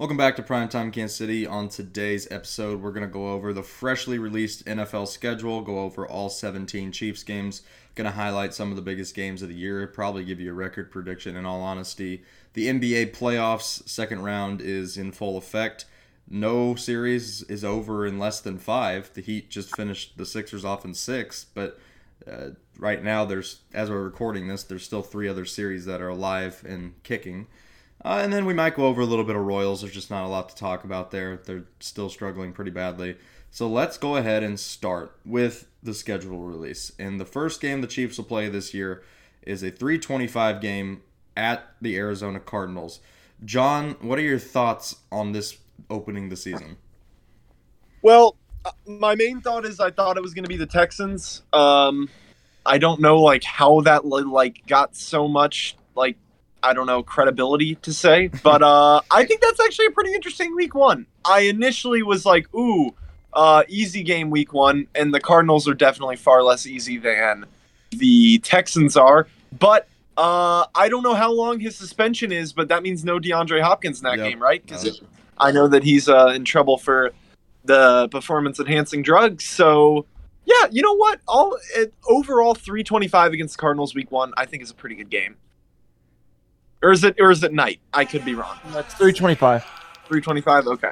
Welcome back to Primetime Kansas City. On today's episode, we're going to go over the freshly released NFL schedule, go over all 17 Chiefs games, going to highlight some of the biggest games of the year, probably give you a record prediction in all honesty. The NBA playoffs second round is in full effect. No series is over in less than five. The Heat just finished the Sixers off in six, but uh, right now there's as we're recording this, there's still three other series that are alive and kicking. Uh, and then we might go over a little bit of Royals. There's just not a lot to talk about there. They're still struggling pretty badly. So let's go ahead and start with the schedule release. And the first game the Chiefs will play this year is a 325 game at the Arizona Cardinals. John, what are your thoughts on this opening the season? Well, uh, my main thought is I thought it was going to be the Texans. Um, I don't know like how that like got so much like I don't know credibility to say, but uh, I think that's actually a pretty interesting week one. I initially was like, ooh, uh, easy game week one, and the Cardinals are definitely far less easy than the Texans are. But uh, I don't know how long his suspension is, but that means no DeAndre Hopkins in that Yep. game, right? Because I know that he's uh, in trouble for the performance enhancing drugs. So yeah, you know what? All it, overall, three twenty five against the Cardinals week one, I think is a pretty good game. Or is it? Or is it night? I could be wrong. That's 325. Three twenty five. Okay.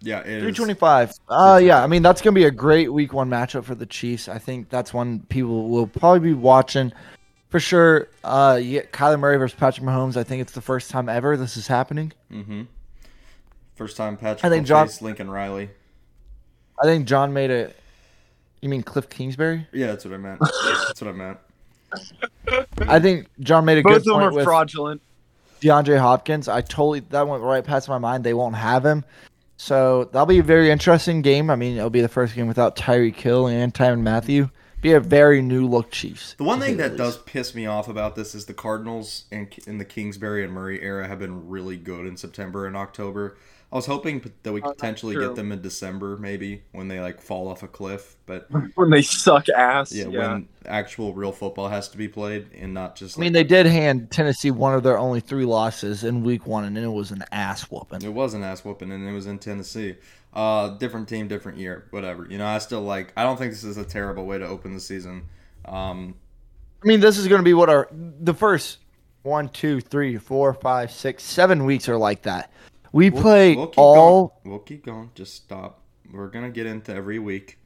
Yeah, it is. 325. Uh, yeah, I mean, that's going to be a great week one matchup for the Chiefs. I think that's one people will probably be watching for sure. Uh, yeah, Kyler Murray versus Patrick Mahomes. I think it's the first time ever this is happening. Mm-hmm. First time Patrick I think John- Lincoln Riley. I think John made it. You mean Cliff Kingsbury? Yeah, that's what I meant. that's what I meant. I think John made a Both good of them point are with fraudulent. DeAndre Hopkins. I totally that went right past my mind. They won't have him, so that'll be a very interesting game. I mean, it'll be the first game without Tyreek Hill and Tyrann Mathieu. Be a very new look Chiefs. The one thing say the that does piss me off about this is the Cardinals and in the Kingsbury and Murray era have been really good in September and October. I was hoping that we could Oh, potentially true. get them in December, maybe when they like fall off a cliff. But When they suck ass. yeah, Yeah. when actual real football has to be played and not just. I mean, they did hand Tennessee one of their only three losses in Week One, and it was an ass whooping. It was an ass whooping, and it was in Tennessee. Uh, different team, different year, whatever. You know, I still like. I don't think this is a terrible way to open the season. Um, I mean, this is going to be what our the first one, two, three, four, five, six, seven weeks are like that. We we'll- play we'll keep all. Going. We'll keep going. Just stop. We're gonna get into every week.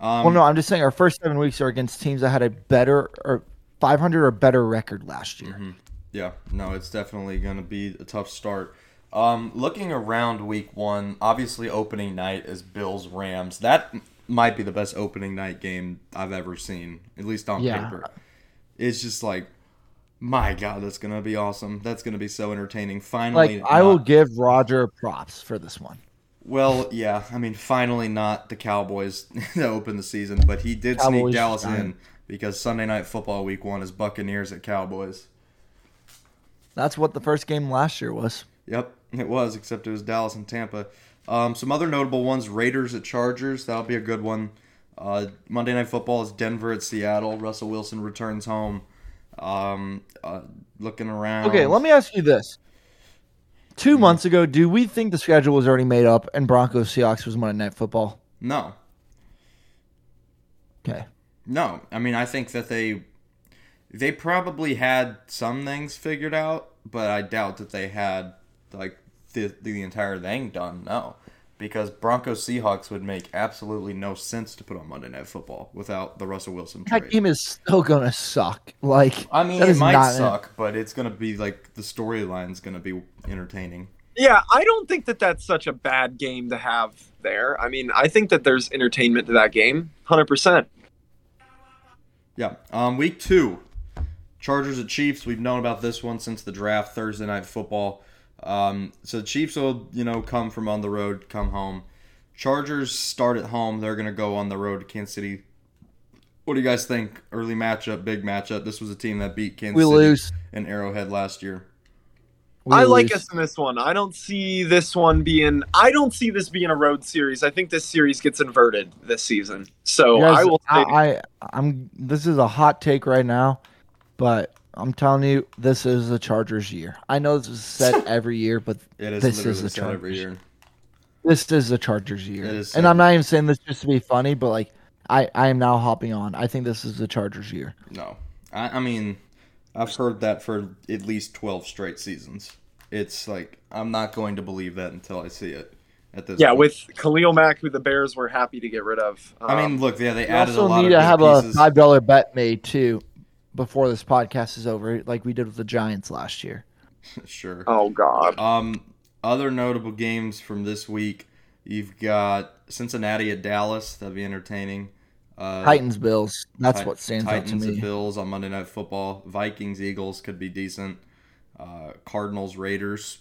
Um, well, no, I'm just saying our first seven weeks are against teams that had a better or 500 or better record last year. Mm-hmm. Yeah, no, it's definitely going to be a tough start. Um, looking around week one, obviously opening night is Bills Rams. That might be the best opening night game I've ever seen, at least on Yeah. paper. It's just like, my God, that's going to be awesome. That's going to be so entertaining. Finally, Like I will give Roger props for this one. Well, yeah, I mean, finally not the Cowboys to open the season, but he did sneak Dallas in because Sunday Night Football week one is Buccaneers at Cowboys. That's what the first game last year was. Yep, it was, except it was Dallas and Tampa. Um, some other notable ones: Raiders at Chargers. That'll be a good one. Uh, Monday Night Football is Denver at Seattle. Russell Wilson returns home. Um, uh, looking around. Okay, let me ask you this. Mm-hmm. 2 months ago, do we think the schedule was already made up and Broncos Seahawks was Monday Night Football? No, Okay. no. I mean, I think that they they probably had some things figured out, but I doubt that they had like the the entire thing done. No. Because Broncos Seahawks would make absolutely no sense to put on Monday Night Football without the Russell Wilson trade. That game is still going to suck. Like I mean, it might not- suck, but it's gonna be like the storyline's gonna be entertaining. Yeah, I don't think that that's such a bad game to have there. I mean, I think that there's entertainment to that game, hundred percent. Yeah. Um, week two, Chargers at Chiefs. We've known about this one since the draft. Thursday night football. Um, so the Chiefs will, you know, come from on the road, come home. Chargers start at home. They're gonna go on the road to Kansas City. What do you guys think? Early matchup, big matchup. This was a team that beat Kansas We City lose. in Arrowhead last year. We I like us in this one. I don't see this one being. I don't see this being a road series. I think this series gets inverted this season. So guys, I will say. I, I I'm this is a hot take right now, but I'm telling you, this is the Chargers' year. I know this is said every year, but It is This is the Chargers. year. this is the Chargers' year. It is and said- I'm not even saying this just to be funny, but like I, I am now hopping on. I think this is the Chargers' year. No, I, I mean, I've heard that for at least twelve straight seasons. It's like I'm not going to believe that until I see it. At this, Yeah, point. with Khalil Mack, who the Bears were happy to get rid of. I mean, Um, look, yeah, they You added a also lot need of to good have a five dollar bet made too before this podcast is over, like we did with the Giants last year. sure. oh God. Um, other notable games from this week, you've got Cincinnati at Dallas. That'd be entertaining. Uh, Titans Bills. That's Tit- what stands Titans out to and me. Bills on Monday Night Football. Vikings Eagles could be decent. Uh, Cardinals Raiders.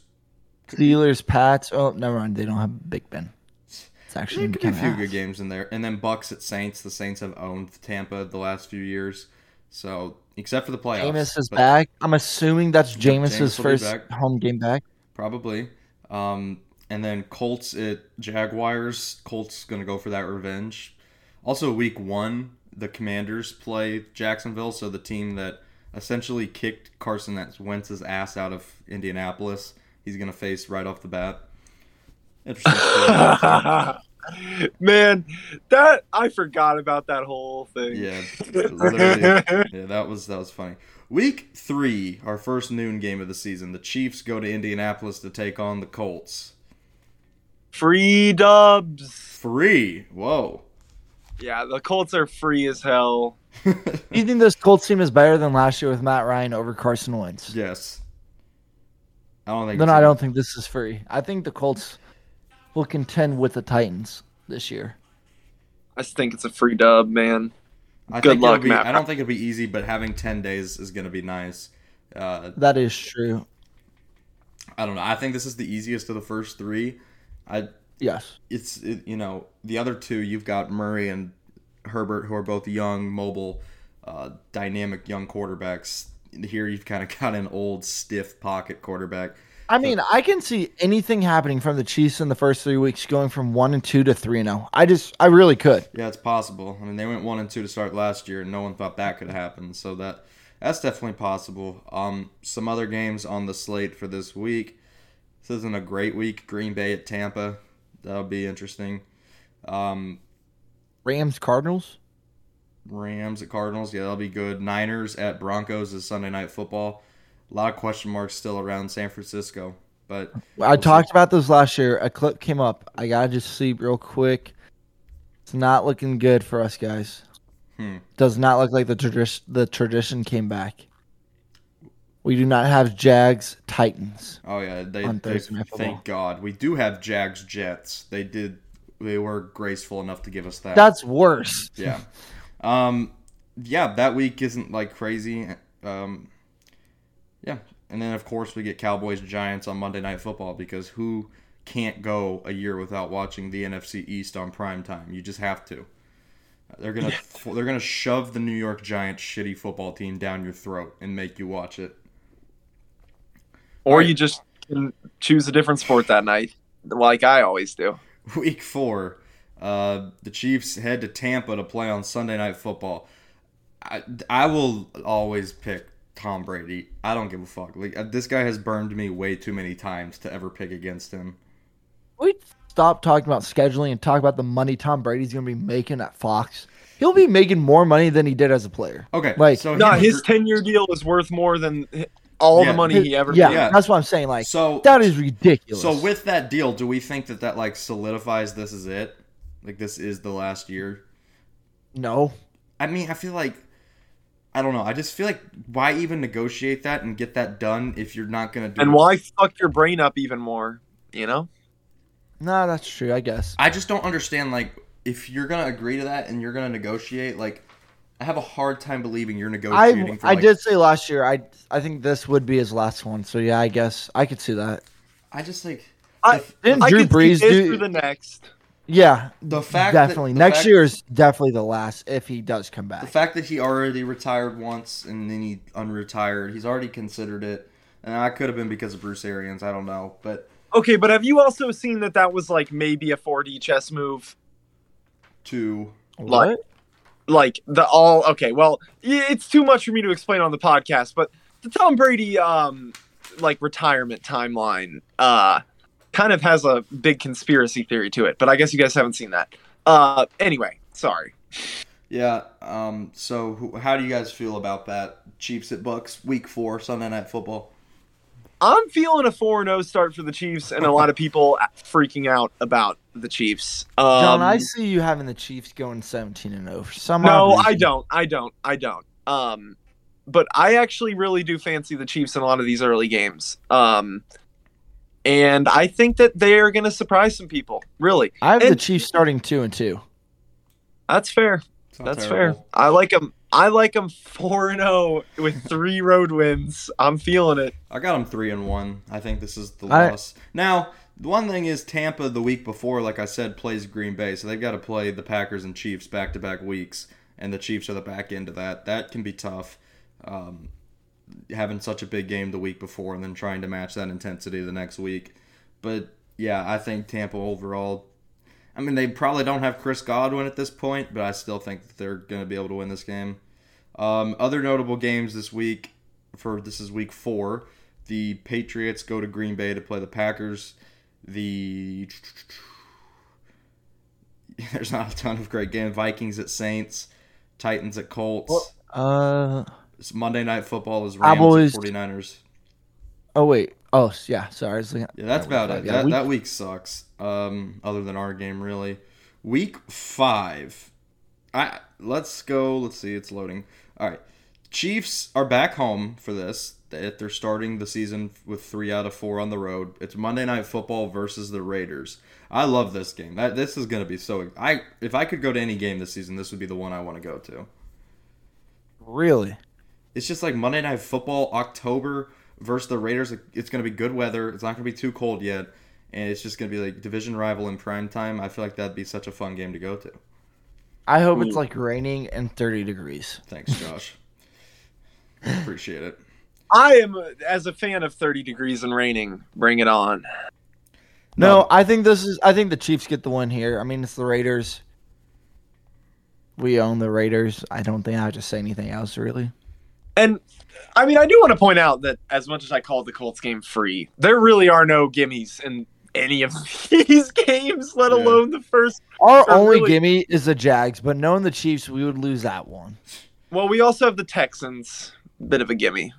Steelers, Pats. Oh, never mind. They don't have Big Ben. It's actually There could be a kind few good games in there, and then Bucks at Saints. The Saints have owned Tampa the last few years, so except for the playoffs. Jameis is but back. I'm assuming that's Jameis Jameis's will first back. home game back. Probably. Um, and then Colts at Jaguars. Colts gonna go for that revenge. Also, week one, the Commanders play Jacksonville, so the team that essentially kicked Carson Wentz's ass out of Indianapolis, he's gonna face right off the bat. Interesting. story. Man, that I forgot about that whole thing. yeah. Yeah, that was that was funny. Week three, our first noon game of the season. The Chiefs go to Indianapolis to take on the Colts. Free dubs. Free. Whoa. Yeah, the Colts are free as hell. You think this Colts team is better than last year with Matt Ryan over Carson Wentz? yes. I don't think. Then it's I a- don't think this is free. I think the Colts will contend with the Titans this year. I just think it's a free dub, man. I Good think luck, be, Matt. I don't think it'll be easy, but having ten days is going to be nice. Uh, That is true. I don't know. I think this is the easiest of the first three. I Yes. it's it, you know the other two you've got Murray and Herbert who are both young, mobile, uh, dynamic young quarterbacks. Here you've kind of got an old stiff pocket quarterback. I mean, I can see anything happening from the Chiefs in the first three weeks going from one and two to three and zero. I just, I really could. Yeah, it's possible. I mean, they went one and two to start last year, and no one thought that could happen. So that that's definitely possible. Um, some other games on the slate for this week. This isn't a great week. Green Bay at Tampa. That'll be interesting. Um, Rams, Cardinals. Rams at Cardinals. Yeah, that'll be good. Niners at Broncos is Sunday night football. A lot of question marks still around San Francisco, but I We'll see. talked about this last year. A clip came up. I gotta just see real quick. It's not looking good for us guys. Hmm. Does not look like the tradition. The tradition came back. We do not have Jags Titans. oh yeah, they, they thank God we do have Jags Jets. They did. They were graceful enough to give us that. That's worse. yeah. Um, yeah, that week isn't like crazy. Um, yeah, and then of course we get Cowboys Giants on Monday Night Football because who can't go a year without watching the NFC East on prime time? You just have to. They're gonna they're gonna shove the New York Giants shitty football team down your throat and make you watch it. Or Right. you just can choose a different sport that night, like I always do. Week four, uh, the Chiefs head to Tampa to play on Sunday Night Football. I, I will always pick Tom Brady. I don't give a fuck. Like uh, this guy has burned me way too many times to ever pick against him. We stop talking about scheduling and talk about the money Tom Brady's going to be making at Fox. He'll be making more money than he did as a player. Okay, Like- so No, his ten year deal is worth more than all Yeah. the money he ever yeah, made. Yeah. that's what I'm saying. Like so that is ridiculous. so with that deal, do we think that that like solidifies this is it? Like this is the last year? no, I mean, I feel like I don't know. I just feel like why even negotiate that and get that done if you're not gonna do And it? why fuck your brain up even more? You know? Nah, that's true. I guess. I just don't understand like if you're gonna agree to that and you're gonna negotiate, like I have a hard time believing you're negotiating I for I like, did say last year. I I think this would be his last one. So yeah, I guess I could see that. I just like I, the, Didn't I Drew Brees do- the next. Yeah, the fact definitely. that, the Next fact- year is definitely the last if he does come back. the fact that he already retired once and then he unretired, he's already considered it. And I could have been because of Bruce Arians, I don't know, but Okay, but have you also seen that that was like maybe a 4D chess move? to Like- Like the all okay, well, it's too much for me to explain on the podcast, but the Tom Brady um like retirement timeline uh kind of has a big conspiracy theory to it, but I guess you guys haven't seen that. Uh anyway, sorry. Yeah. Um. So, who, how do you guys feel about that? Chiefs at Bucks, Week Four, Sunday Night Football. I'm feeling a 4 0 start for the Chiefs, and a lot of people freaking out about the Chiefs. Um, John, I see you having the Chiefs going 17 and 0 for some No, I don't. I don't. I don't. Um, but I actually really do fancy the Chiefs in a lot of these early games. Um, and I think that they are going to surprise some people. Really, I have the Chiefs starting 2 and 2. that's fair. That's terrible. fair. I like them. I like them four and zero with three road wins. I'm feeling it. I got them three and one. I think this is the I- loss. Now, the one thing is Tampa the week before, like I said, plays Green Bay, so they've got to play the Packers and Chiefs back to back weeks, and the Chiefs are the back end of that. That can be tough. Um, having such a big game the week before and then trying to match that intensity the next week. But yeah, I think Tampa overall. I mean, they probably don't have Chris Godwin at this point, but I still think that they're going to be able to win this game. Um, other notable games this week for this is week four. The Patriots go to Green Bay to play the Packers. The there's not a ton of great game. Vikings at Saints, Titans at Colts. Uh It's Monday Night Football is Rams Cowboys. at 49ers. Oh wait. Oh yeah, sorry. I was looking at- Yeah, that's about it. Yeah, that, week- that week sucks. Um, other than our game, really. Week five. I let's go. Let's see. It's loading. All right. Chiefs are back home for this. They- They're starting the season with three out of four on the road. It's Monday Night Football versus the Raiders. I love this game. That this is gonna be so. I if I could go to any game this season, this would be the one I want to go to. Really? It's just like Monday Night Football, October versus the Raiders. It's going to be good weather. It's not going to be too cold yet, and it's just going to be like division rival in prime time. I feel like that'd be such a fun game to go to. I hope it's like raining and 30 degrees. Thanks, Josh. Appreciate it. I am as a fan of 30 degrees and raining. Bring it on. No, No. I think this is I think the Chiefs get the win here. I mean, it's the Raiders. We own the Raiders. I don't think I have to say anything else really. And I mean, I do want to point out that as much as I called the Colts game free, there really are no gimmies in any of these games, let Yeah. alone the first. Our only really- gimme is the Jags, but knowing the Chiefs, we would lose that one. Well, we also have the Texans. Bit of a gimme.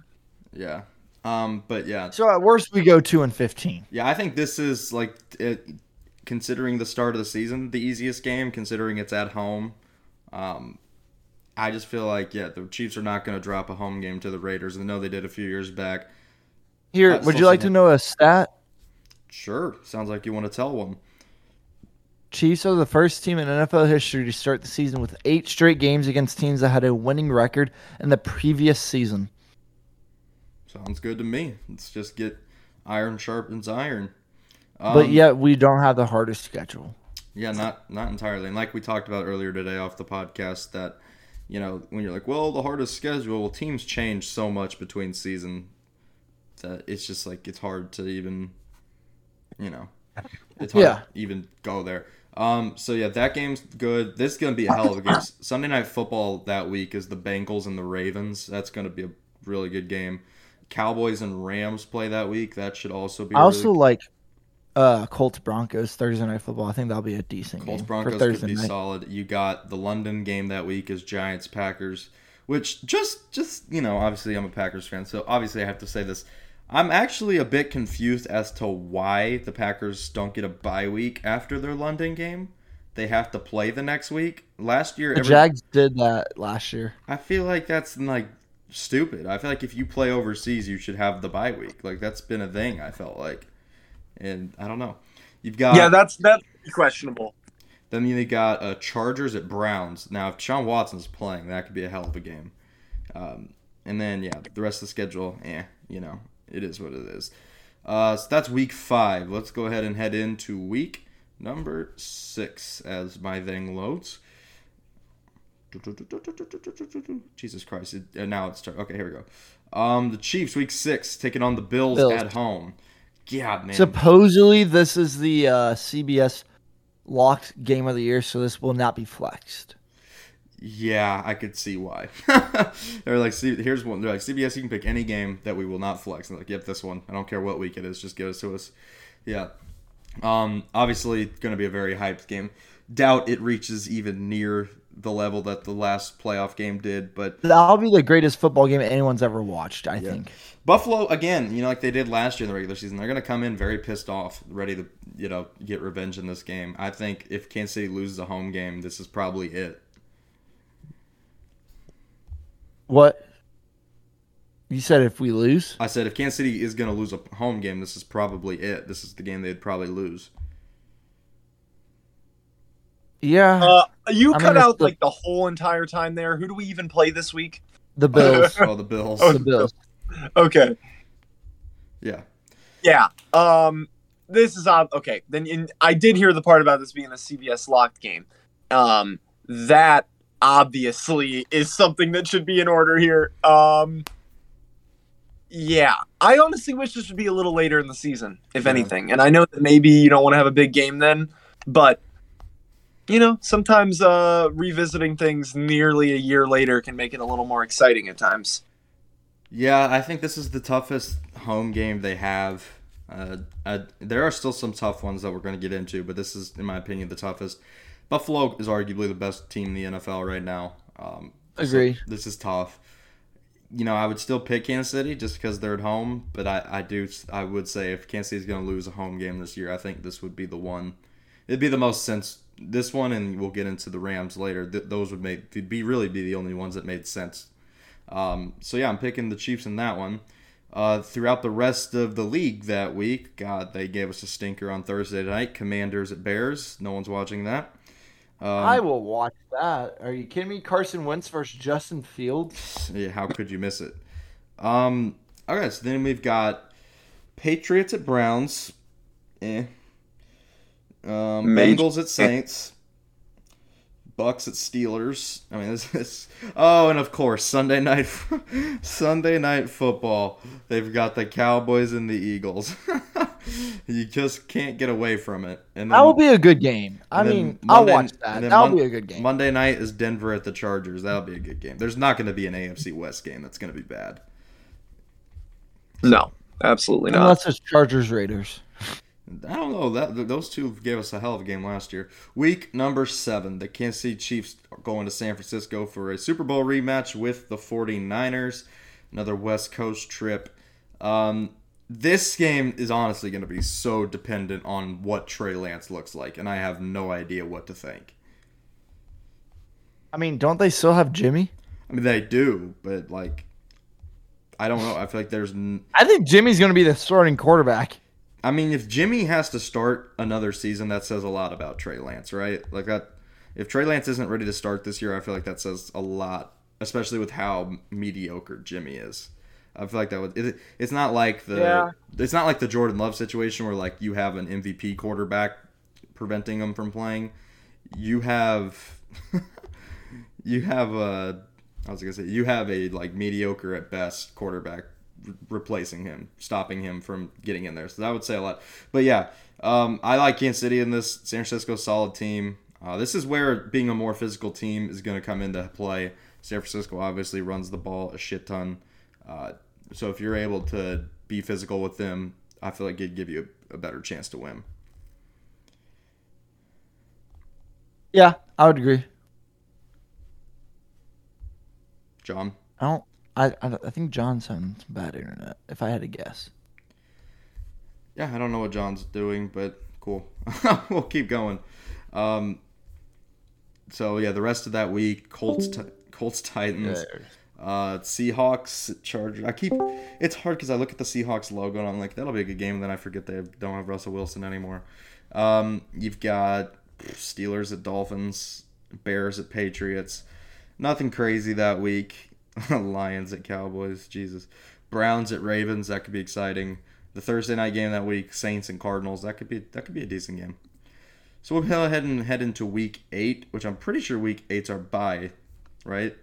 Yeah. Um. But yeah. So at worst, we go two and fifteen. Yeah. I think this is like it, considering the start of the season, the easiest game. Considering it's at home. Um. I just feel like yeah, the Chiefs are not going to drop a home game to the Raiders. I know they did a few years back. Here, That's would you like to know a stat? Sure. Sounds like you want to tell one. Chiefs are the first team in NFL history to start the season with eight straight games against teams that had a winning record in the previous season. Sounds good to me. Let's just get iron sharpens iron. Um, but yet, we don't have the hardest schedule. yeah, not not entirely. And like we talked about earlier today off the podcast, that you know when you're like, well, the hardest schedule, well, teams change so much between season that it's just like it's hard to even, you know, it's hard Yeah. to even go there. Um, so yeah, that game's good. This is gonna be a hell of a game. Sunday night football that week is the Bengals and the Ravens. That's gonna be a really good game. Cowboys and Rams play that week. That should also be. I a also really, like uh, Colts Broncos Thursday night football. I think that'll be a decent Colts game Broncos for could Thursday be night. solid. You got the London game that week is Giants Packers, which just just you know obviously I'm a Packers fan, so obviously I have to say this. I'm actually a bit confused as to why the Packers don't get a bye week after their London game. They have to play the next week. Last year, The every- Jags did that last year. I feel like that's like stupid. I feel like if you play overseas, you should have the bye week. Like that's been a thing. I felt like, and I don't know. You've got yeah, that's that's questionable. then you got uh, Chargers at Browns. Now, if Sean Watson's playing, that could be a hell of a game. Um, and then yeah, the rest of the schedule, eh, you know, it is what it is. Uh, so that's week five. Let's go ahead and head into week number six as my thing loads. Jesus Christ! It, uh, now it's start. Okay, here we go. Um, the Chiefs, week six, taking on the Bills, Bills. at home. Yeah, man. Supposedly, this is the uh, CBS locked game of the year, so this will not be flexed. Yeah, I could see why. they're like, see, here's one. They're like, CBS, you can pick any game that we will not flex. And they're like, yep, this one. I don't care what week it is, just give it to us. Yeah. Um, obviously, going to be a very hyped game. Doubt it reaches even near the level that the last playoff game did, but That'll be the greatest football game anyone's ever watched. I think. Buffalo again, you know, like they did last year in the regular season, they're going to come in very pissed off, ready to, you know, get revenge in this game. I think if Kansas City loses a home game, this is probably it. What? You said if we lose? I said if Kansas City is going to lose a home game, this is probably it. This is the game they'd probably lose. Yeah. Uh, you I'm cut out split- like the whole entire time there. Who do we even play this week? the Bills. Oh, the Bills. Oh, the Bills. Okay. Yeah. Yeah. Um. This is odd. Okay. Then in, I did hear the part about this being a CBS locked game. Um. That obviously is something that should be in order here. Um. Yeah, I honestly wish this would be a little later in the season, if Yeah. anything. And I know that maybe you don't want to have a big game then, but you know, sometimes uh, revisiting things nearly a year later can make it a little more exciting at times. Yeah, I think this is the toughest home game they have. Uh, uh, there are still some tough ones that we're going to get into, but this is, in my opinion, the toughest. Buffalo is arguably the best team in the NFL right now. Um, so Agree. this is tough. You know, I would still pick Kansas City just because they're at home, but I, I do I would say if Kansas City is going to lose a home game this year, I think this would be the one. It'd be the most sense. This one, and we'll get into the Rams later. Th- those would make would be really be the only ones that made sense. Um, so yeah, I'm picking the Chiefs in that one. Uh, throughout the rest of the league that week, God, they gave us a stinker on Thursday night. Commanders at Bears. No one's watching that. Um, I will watch that. Are you kidding me? Carson Wentz versus Justin Fields. Yeah, how could you miss it? Um, okay, so then we've got Patriots at Browns. Eh. Um, Major- Bengals at Saints. Bucks at Steelers. I mean, this is. Oh, and of course, Sunday night, Sunday night football. They've got the Cowboys and the Eagles. you just can't get away from it. And That will be a good game. I and then mean, I'll watch that. That'll Mon- be a good game. Monday night is Denver at the Chargers. That'll be a good game. There's not going to be an AFC West game that's going to be bad. No, absolutely not. Unless it's Chargers Raiders. I don't know that those two gave us a hell of a game last year. Week number seven, the Kansas City Chiefs are going to San Francisco for a Super Bowl rematch with the 49ers. Another West Coast trip. Um, this game is honestly going to be so dependent on what Trey Lance looks like, and I have no idea what to think. I mean, don't they still have Jimmy? I mean, they do, but like, I don't know. I feel like there's. N- I think Jimmy's going to be the starting quarterback. I mean, if Jimmy has to start another season, that says a lot about Trey Lance, right? Like that. If Trey Lance isn't ready to start this year, I feel like that says a lot, especially with how mediocre Jimmy is. I feel like that would. It, it's not like the. Yeah. It's not like the Jordan Love situation where like you have an MVP quarterback preventing him from playing. You have. you have a. I was gonna say you have a like mediocre at best quarterback replacing him, stopping him from getting in there. So that would say a lot. But yeah, um, I like Kansas City in this. San Francisco solid team. Uh, this is where being a more physical team is going to come into play. San Francisco obviously runs the ball a shit ton. Uh, so if you're able to be physical with them, I feel like it'd give you a, a better chance to win. Yeah, I would agree. John, I don't. I I, I think John's some bad internet. If I had to guess. yeah, I don't know what John's doing, but cool. we'll keep going. Um, so yeah, the rest of that week, Colts, Colts, Titans. Uh, Seahawks, Chargers. I keep it's hard because I look at the Seahawks logo and I'm like, that'll be a good game. And then I forget they don't have Russell Wilson anymore. Um, you've got Steelers at Dolphins, Bears at Patriots. Nothing crazy that week. Lions at Cowboys. Jesus. Browns at Ravens. That could be exciting. The Thursday night game that week, Saints and Cardinals. That could be that could be a decent game. So we'll go ahead and head into week eight, which I'm pretty sure week eight's our bye, right?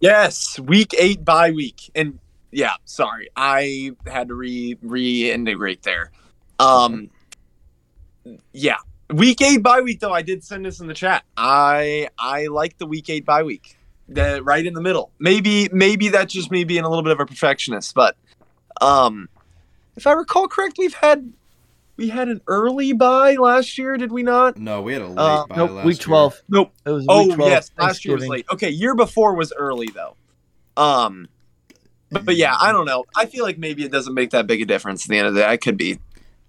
Yes, week eight bye week, and yeah, sorry, I had to re reintegrate there. Um, yeah, Week eight bye week though, I did send this in the chat. I I like the week eight bye week. The right in the middle. Maybe maybe that's just me being a little bit of a perfectionist, but um if I recall correct, we've had we had an early bye last year, did we not? No, we had a late Uh, bye Nope, last week year. 12. Nope. It was Oh week 12, yes, last year was late. Okay, year before was early though. Um but, but yeah, I don't know. I feel like maybe it doesn't make that big a difference at the end of the day. I could be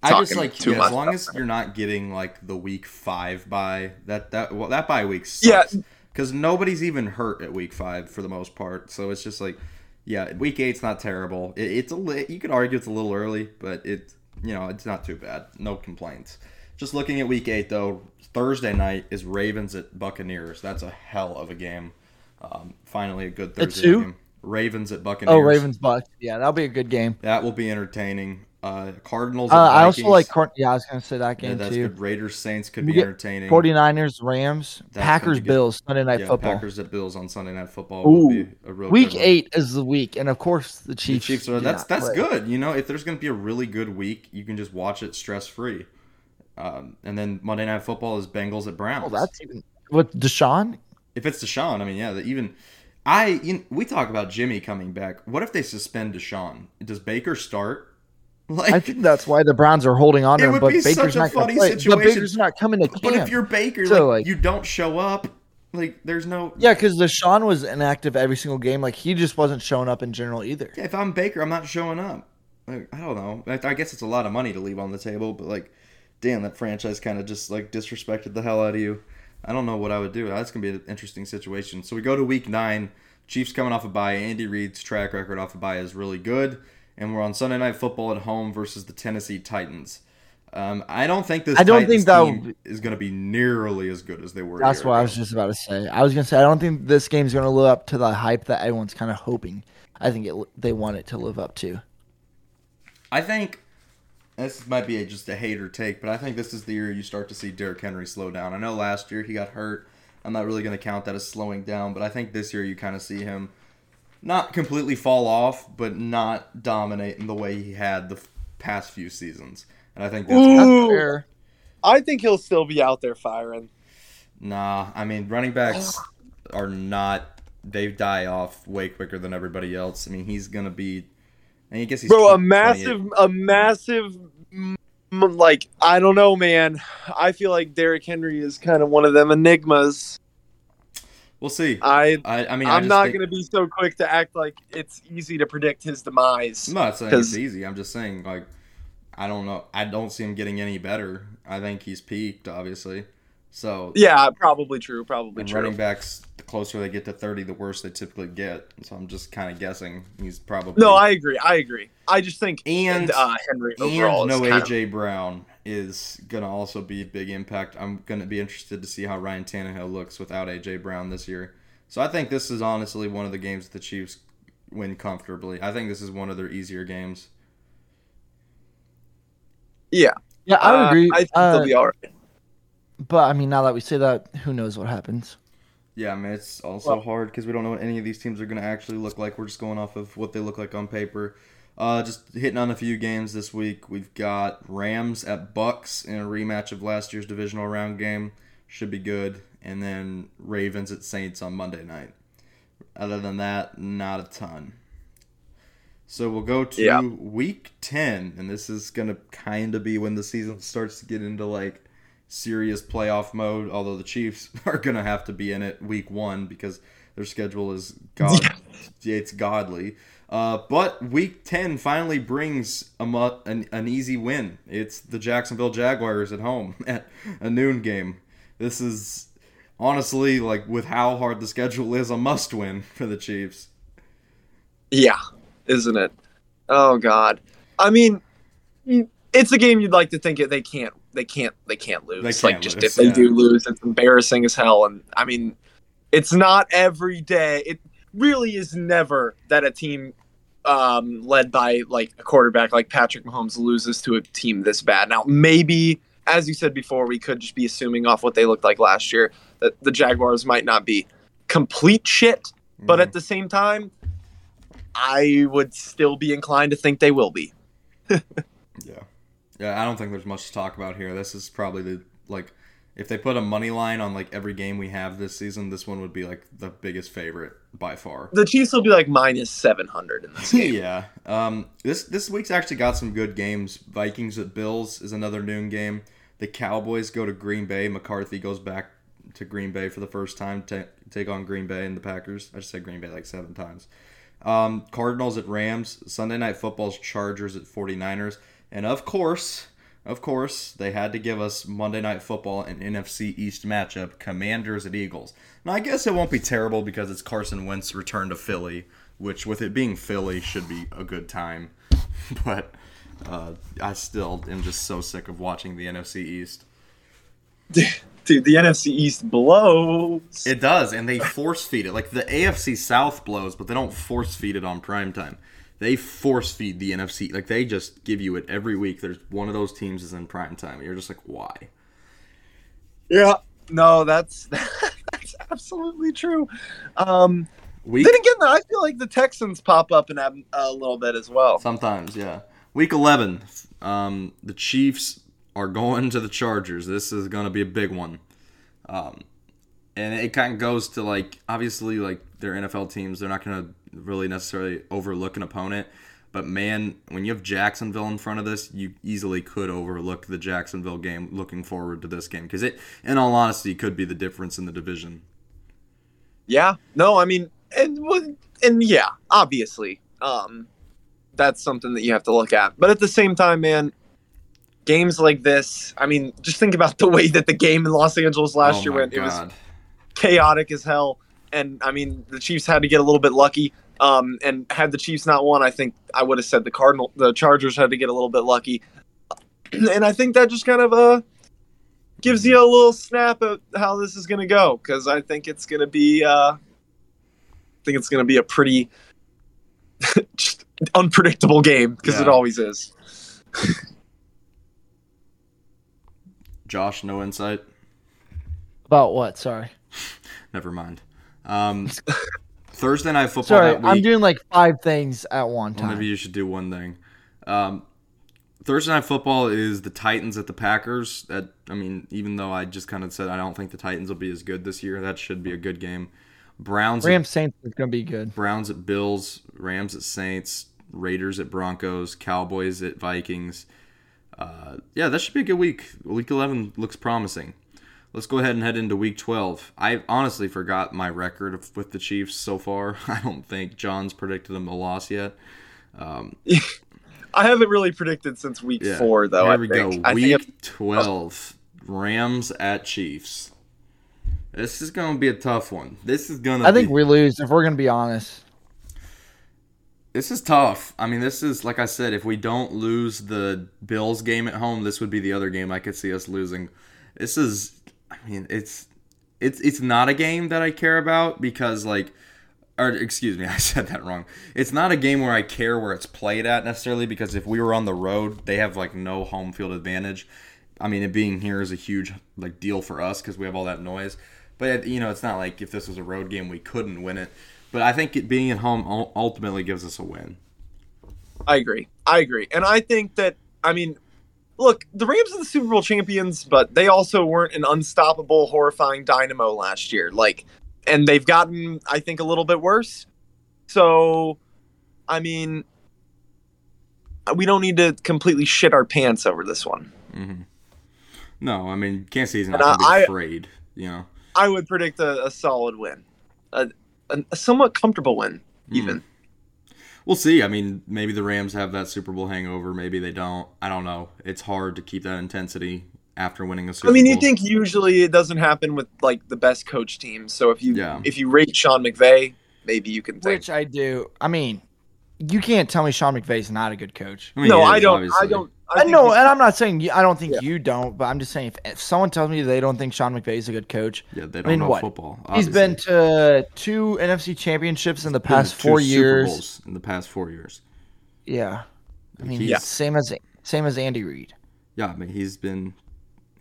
I just talking like too yeah, much as long as you're not getting like the week five bye that that well that bye week Yeah. Because nobody's even hurt at week five for the most part. So it's just like yeah, week eight's not terrible. It, it's a li- you could argue it's a little early, but it you know it's not too bad. No complaints. Just looking at week eight though, Thursday night is Ravens at Buccaneers. That's a hell of a game. Um, finally, a good Thursday game. Ravens at Buccaneers. Oh, Ravens Bucks. Yeah, that'll be a good game. That will be entertaining. Uh, Cardinals. Uh, I also like. Cor- Yeah, I was gonna say that Yeah, game that's too. good. Raiders Saints could We be entertaining. 49ers, Rams, gonna Packers. Bills, Sunday Night yeah, Football. Packers at Bills on Sunday Night Football Ooh. would be a real Week eight is the week, and of course the The Chiefs. Chiefs are that's that's play. good. You know, if there's going to be a really good week, you can just watch it stress free. Um, and then Monday Night Football is Bengals at Browns. Oh, that's even with Deshaun. if it's Deshaun, I mean, yeah, even I you know, we talk about Jimmy coming back. What if they suspend Deshaun? Does Baker start? Like, I think that's why the Browns are holding on to him. But Baker's not going funny to play. But. Baker's not coming to but if you're Baker, So, like, like- you don't show up, like there's no Yeah, because Deshaun was inactive every single game. Like he just wasn't showing up in general either. Yeah, if I'm Baker, I'm not showing up. Like, I don't know. I, I guess it's a lot of money to leave on the table, but like, damn, that franchise kind of just like disrespected the hell out of you. I don't know what I would do. That's gonna be an interesting situation. So we go to week nine. Chiefs coming off a bye. Andy Reid's track record off a bye is really good, and we're on Sunday Night Football at home versus the Tennessee Titans. Um, I don't think this. I don't Titans think that would is going to be nearly as good as they were. That's what I was just about to say. I was gonna say I don't think this game's gonna live up to the hype that everyone's kind of hoping. I think it they want it to live up to. I think this might be a, just a hater take, but I think this is the year you start to see Derrick Henry slow down. I know last year he got hurt. I'm not really going to count that as slowing down, but I think this year you kind of see him not completely fall off, but not dominate in the way he had the f- past few seasons. And I think that's That's fair. I think he'll still be out there firing. nah. I mean, running backs are not. They die off way quicker than everybody else. I mean, he's going to be. I, mean, I guess he's Bro, a massive, a massive, like I don't know, man. I feel like Derrick Henry is kind of one of them enigmas. We'll see. I, I, I mean, I I'm just not think- gonna be so quick to act like it's easy to predict his demise. I'm not saying it's 'Cause- easy. I'm just saying like I don't know. I don't see him getting any better. I think he's peaked, obviously. So Yeah, probably true. Probably true. running backs, the closer they get to 30, the worse they typically get. So I'm just kind of guessing he's probably No, I agree. I agree. I just think and uh, Henry overall and no AJ Brown is gonna also be a big impact. I'm gonna be interested to see how Ryan Tannehill looks without AJ Brown this year. So I think this is honestly one of the games that the Chiefs win comfortably. I think this is one of their easier games. yeah. Yeah, I would uh, agree. I think Uh, they'll be all right. but I mean, now that we say that, who knows what happens? Yeah, I mean it's also Well- hard because we don't know what any of these teams are going to actually look like. We're just going off of what they look like on paper. Uh, just hitting on a few games this week. We've got Rams at Bucks in a rematch of last year's divisional round game. Should be good. And then Ravens at Saints on Monday night. Other than that, not a ton. So we'll go to Yeah. week 10, and this is going to kind of be when the season starts to get into like serious playoff mode. Although the Chiefs are going to have to be in it week one because their schedule is god, yeah, it's godly. Uh, but week 10 finally brings a mu- an, an easy win. It's the Jacksonville Jaguars at home at a noon game. This is honestly like with how hard the schedule is a must win for the Chiefs. Yeah, isn't it? Oh God. I mean, it's a game you'd like to think it they can't they can't they can't lose. They can't like just lose, if they yeah. do lose, it's embarrassing as hell. And I mean, it's not every day. It really is never that a team um, led by like a quarterback like Patrick Mahomes loses to a team this bad. Now maybe. As you said before, we could just be assuming off what they looked like last year that the Jaguars might not be complete shit, but Mm-hmm. at the same time, I would still be inclined to think they will be. Yeah. Yeah, I don't think there's much to talk about here. This is probably the like if they put a money line on like every game we have this season, this one would be like the biggest favorite by far. The Chiefs will be like minus seven hundred in this game. yeah. Um, this this week's actually got some good games. Vikings at Bills is another noon game. The Cowboys go to Green Bay. McCarthy goes back to Green Bay for the first time to take on Green Bay and the Packers. I just said Green Bay like seven times. Um, Cardinals at Rams. Sunday night football's Chargers at 49ers. And of course, of course, they had to give us Monday Night Football and NFC East matchup, Commanders at Eagles. Now, I guess it won't be terrible because it's Carson Wentz return to Philly, which, with it being Philly, should be a good time. But uh, I still am just so sick of watching the NFC East. Dude, the NFC East blows. It does, and they force feed it. Like the AFC South blows, but they don't force feed it on primetime they force feed the NFC. Like they just give you it every week. There's one of those teams is in prime time. You're just like, why? Yeah, no, that's that's absolutely true. Um, week, then again, I feel like the Texans pop up and have a little bit as well. Sometimes, yeah. Week 11, um, the Chiefs are going to the Chargers. This is going to be a big one. Um, and it kind of goes to like obviously like their NFL teams, they're not going to really necessarily overlook an opponent. But man, when you have Jacksonville in front of this, you easily could overlook the Jacksonville game. Looking forward to this game because it, in all honesty, could be the difference in the division. Yeah, no, I mean, and and yeah, obviously, um, that's something that you have to look at. But at the same time, man, games like this, I mean, just think about the way that the game in Los Angeles last oh year went. God. It was chaotic as hell, and I mean, the Chiefs had to get a little bit lucky. Um, and had the Chiefs not won, I think I would have said the Cardinal, the Chargers had to get a little bit lucky. And I think that just kind of uh gives you a little snap at how this is going to go because I think it's going to be uh, I think it's going to be a pretty just unpredictable game because yeah. it always is. Josh, no insight about what? Sorry. Never mind. Um, Thursday night football. Sorry, I'm doing like five things at one time. Well, maybe you should do one thing. Um, Thursday night football is the Titans at the Packers. That I mean, even though I just kind of said I don't think the Titans will be as good this year, that should be a good game. Browns Rams at, Saints is gonna be good. Browns at Bills, Rams at Saints, Raiders at Broncos, Cowboys at Vikings. Uh, yeah, that should be a good week. Week 11 looks promising. Let's go ahead and head into week 12. I honestly forgot my record with the Chiefs so far. I don't think John's predicted them a loss yet. Um, I haven't really predicted since week yeah, four, though. Here I we think. go. Week 12. Rams at Chiefs. This is going to be a tough one. This is going to I think we lose, if we're going to be honest. This is tough. I mean, this is, like I said, if we don't lose the Bills game at home, this would be the other game I could see us losing. This is I mean, it's it's it's not a game that I care about because like or excuse me, I said that wrong. It's not a game where I care where it's played at necessarily because if we were on the road, they have like no home field advantage. I mean, it being here is a huge like deal for us because we have all that noise. But you know, it's not like if this was a road game we couldn't win it. But I think it being at home ultimately gives us a win. I agree. I agree, and I think that I mean look, the Rams are the Super Bowl champions, but they also weren't an unstoppable, horrifying dynamo last year. Like, and they've gotten, I think, a little bit worse. So, I mean, we don't need to completely shit our pants over this one. Mm-hmm. No, I mean, Kansas City's not going to be I, afraid. You know, I would predict a, a solid win, a, a, somewhat comfortable win, even. Mm we'll see. I mean, maybe the Rams have that Super Bowl hangover. Maybe they don't. I don't know. It's hard to keep that intensity after winning a Super Bowl. I mean, Bowl. you think usually it doesn't happen with like the best coach teams. So if you yeah. if you rate Sean McVay, maybe you can think. Which I do. I mean, you can't tell me Sean McVay's not a good coach. I mean, no, I don't. Obviously. I don't. I, know, and I'm not saying I don't think yeah. you don't, but I'm just saying if, if, someone tells me they don't think Sean McVay is a good coach, yeah, they don't I mean, know what? football. Obviously. He's been to two NFC championships in the past four years. in the past four years. Yeah, I mean, yeah. same as same as Andy Reid. Yeah, I mean he's been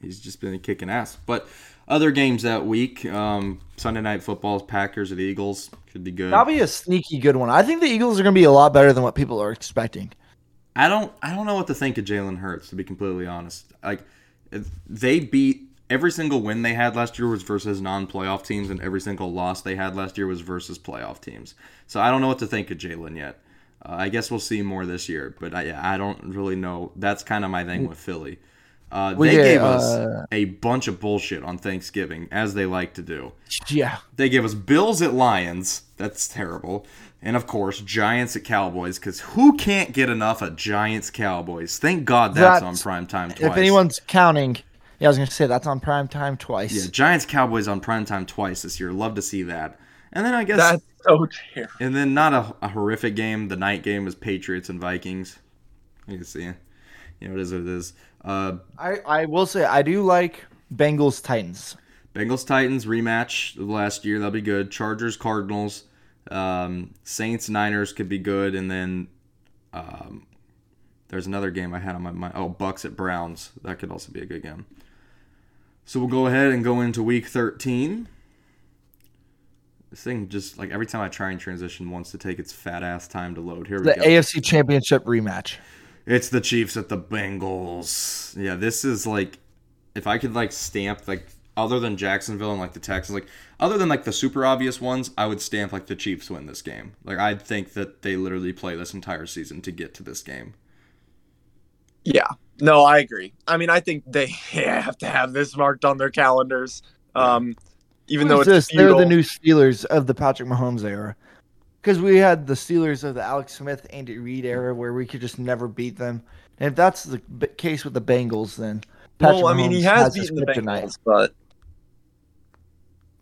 he's just been kicking ass. But other games that week, um, Sunday night football, Packers at Eagles could be good. That'll be a sneaky good one. I think the Eagles are going to be a lot better than what people are expecting. I don't I don't know what to think of Jalen Hurts to be completely honest. Like they beat every single win they had last year was versus non-playoff teams, and every single loss they had last year was versus playoff teams. So I don't know what to think of Jalen yet. Uh, I guess we'll see more this year, but I, I don't really know. That's kind of my thing with Philly. Uh, Well, they yeah, gave us uh, a bunch of bullshit on Thanksgiving, as they like to do. Yeah. They gave us Bills at Lions. That's terrible. And of course, Giants at Cowboys, because who can't get enough of Giants Cowboys? Thank God that's, That's- on prime time twice. If anyone's counting, yeah, I was gonna say that's on prime time twice. yeah, Giants Cowboys on prime time twice this year. Love to see that. And then I guess, That's so terrible. and then not a, a horrific game. The night game was Patriots and Vikings. You can see, you know, it is what it is. Uh, I, I will say I do like Bengals Titans. Bengals Titans rematch of last year. That'll be good. Chargers Cardinals, um, Saints Niners could be good, and then um, there's another game I had on my mind. Oh, Bucks at Browns. That could also be a good game. So we'll go ahead and go into Week 13. This thing just like every time I try and transition wants to take its fat ass time to load. Here we The go. AFC Championship rematch. It's the Chiefs at the Bengals. Yeah, this is like if I could like stamp like other than Jacksonville and like the Texans, like other than like the super obvious ones, I would stamp like the Chiefs win this game. Like I'd think that they literally play this entire season to get to this game. Yeah. No, I agree. I mean, I think they have to have this marked on their calendars. Um, even though it's this? They're the new Steelers of the Patrick Mahomes era. Because we had the Steelers of the Alex Smith, Andy Reid era, where we could just never beat them. And if that's the b- case with the Bengals, then Patrick Well, I mean, he Mahomes has beaten the. Bengals, but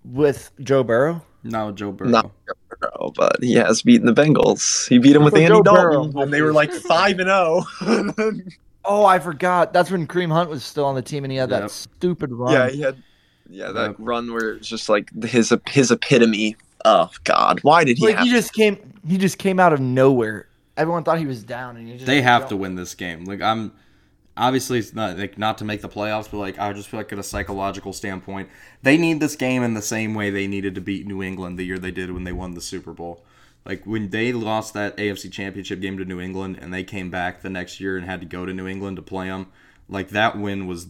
with Joe Burrow. No, Joe Burrow. not Joe Burrow, but he has beaten the Bengals. He beat him with For Andy Joe Dalton Burrow. when they were like five and oh. zero. Oh, I forgot. That's when Kareem Hunt was still on the team, and he had Yep. that stupid run. yeah, he had yeah that Yep. run where it's just like his his epitome. Oh God, why did he like have? he just came. He just came out of nowhere. Everyone thought he was down, and he just They have to win this game. Like I'm obviously it's not like not to make the playoffs, but like I just feel like at a psychological standpoint, they need this game in the same way they needed to beat New England the year they did when they won the Super Bowl. Like when they lost that AFC Championship game to New England and they came back the next year and had to go to New England to play them, like that win was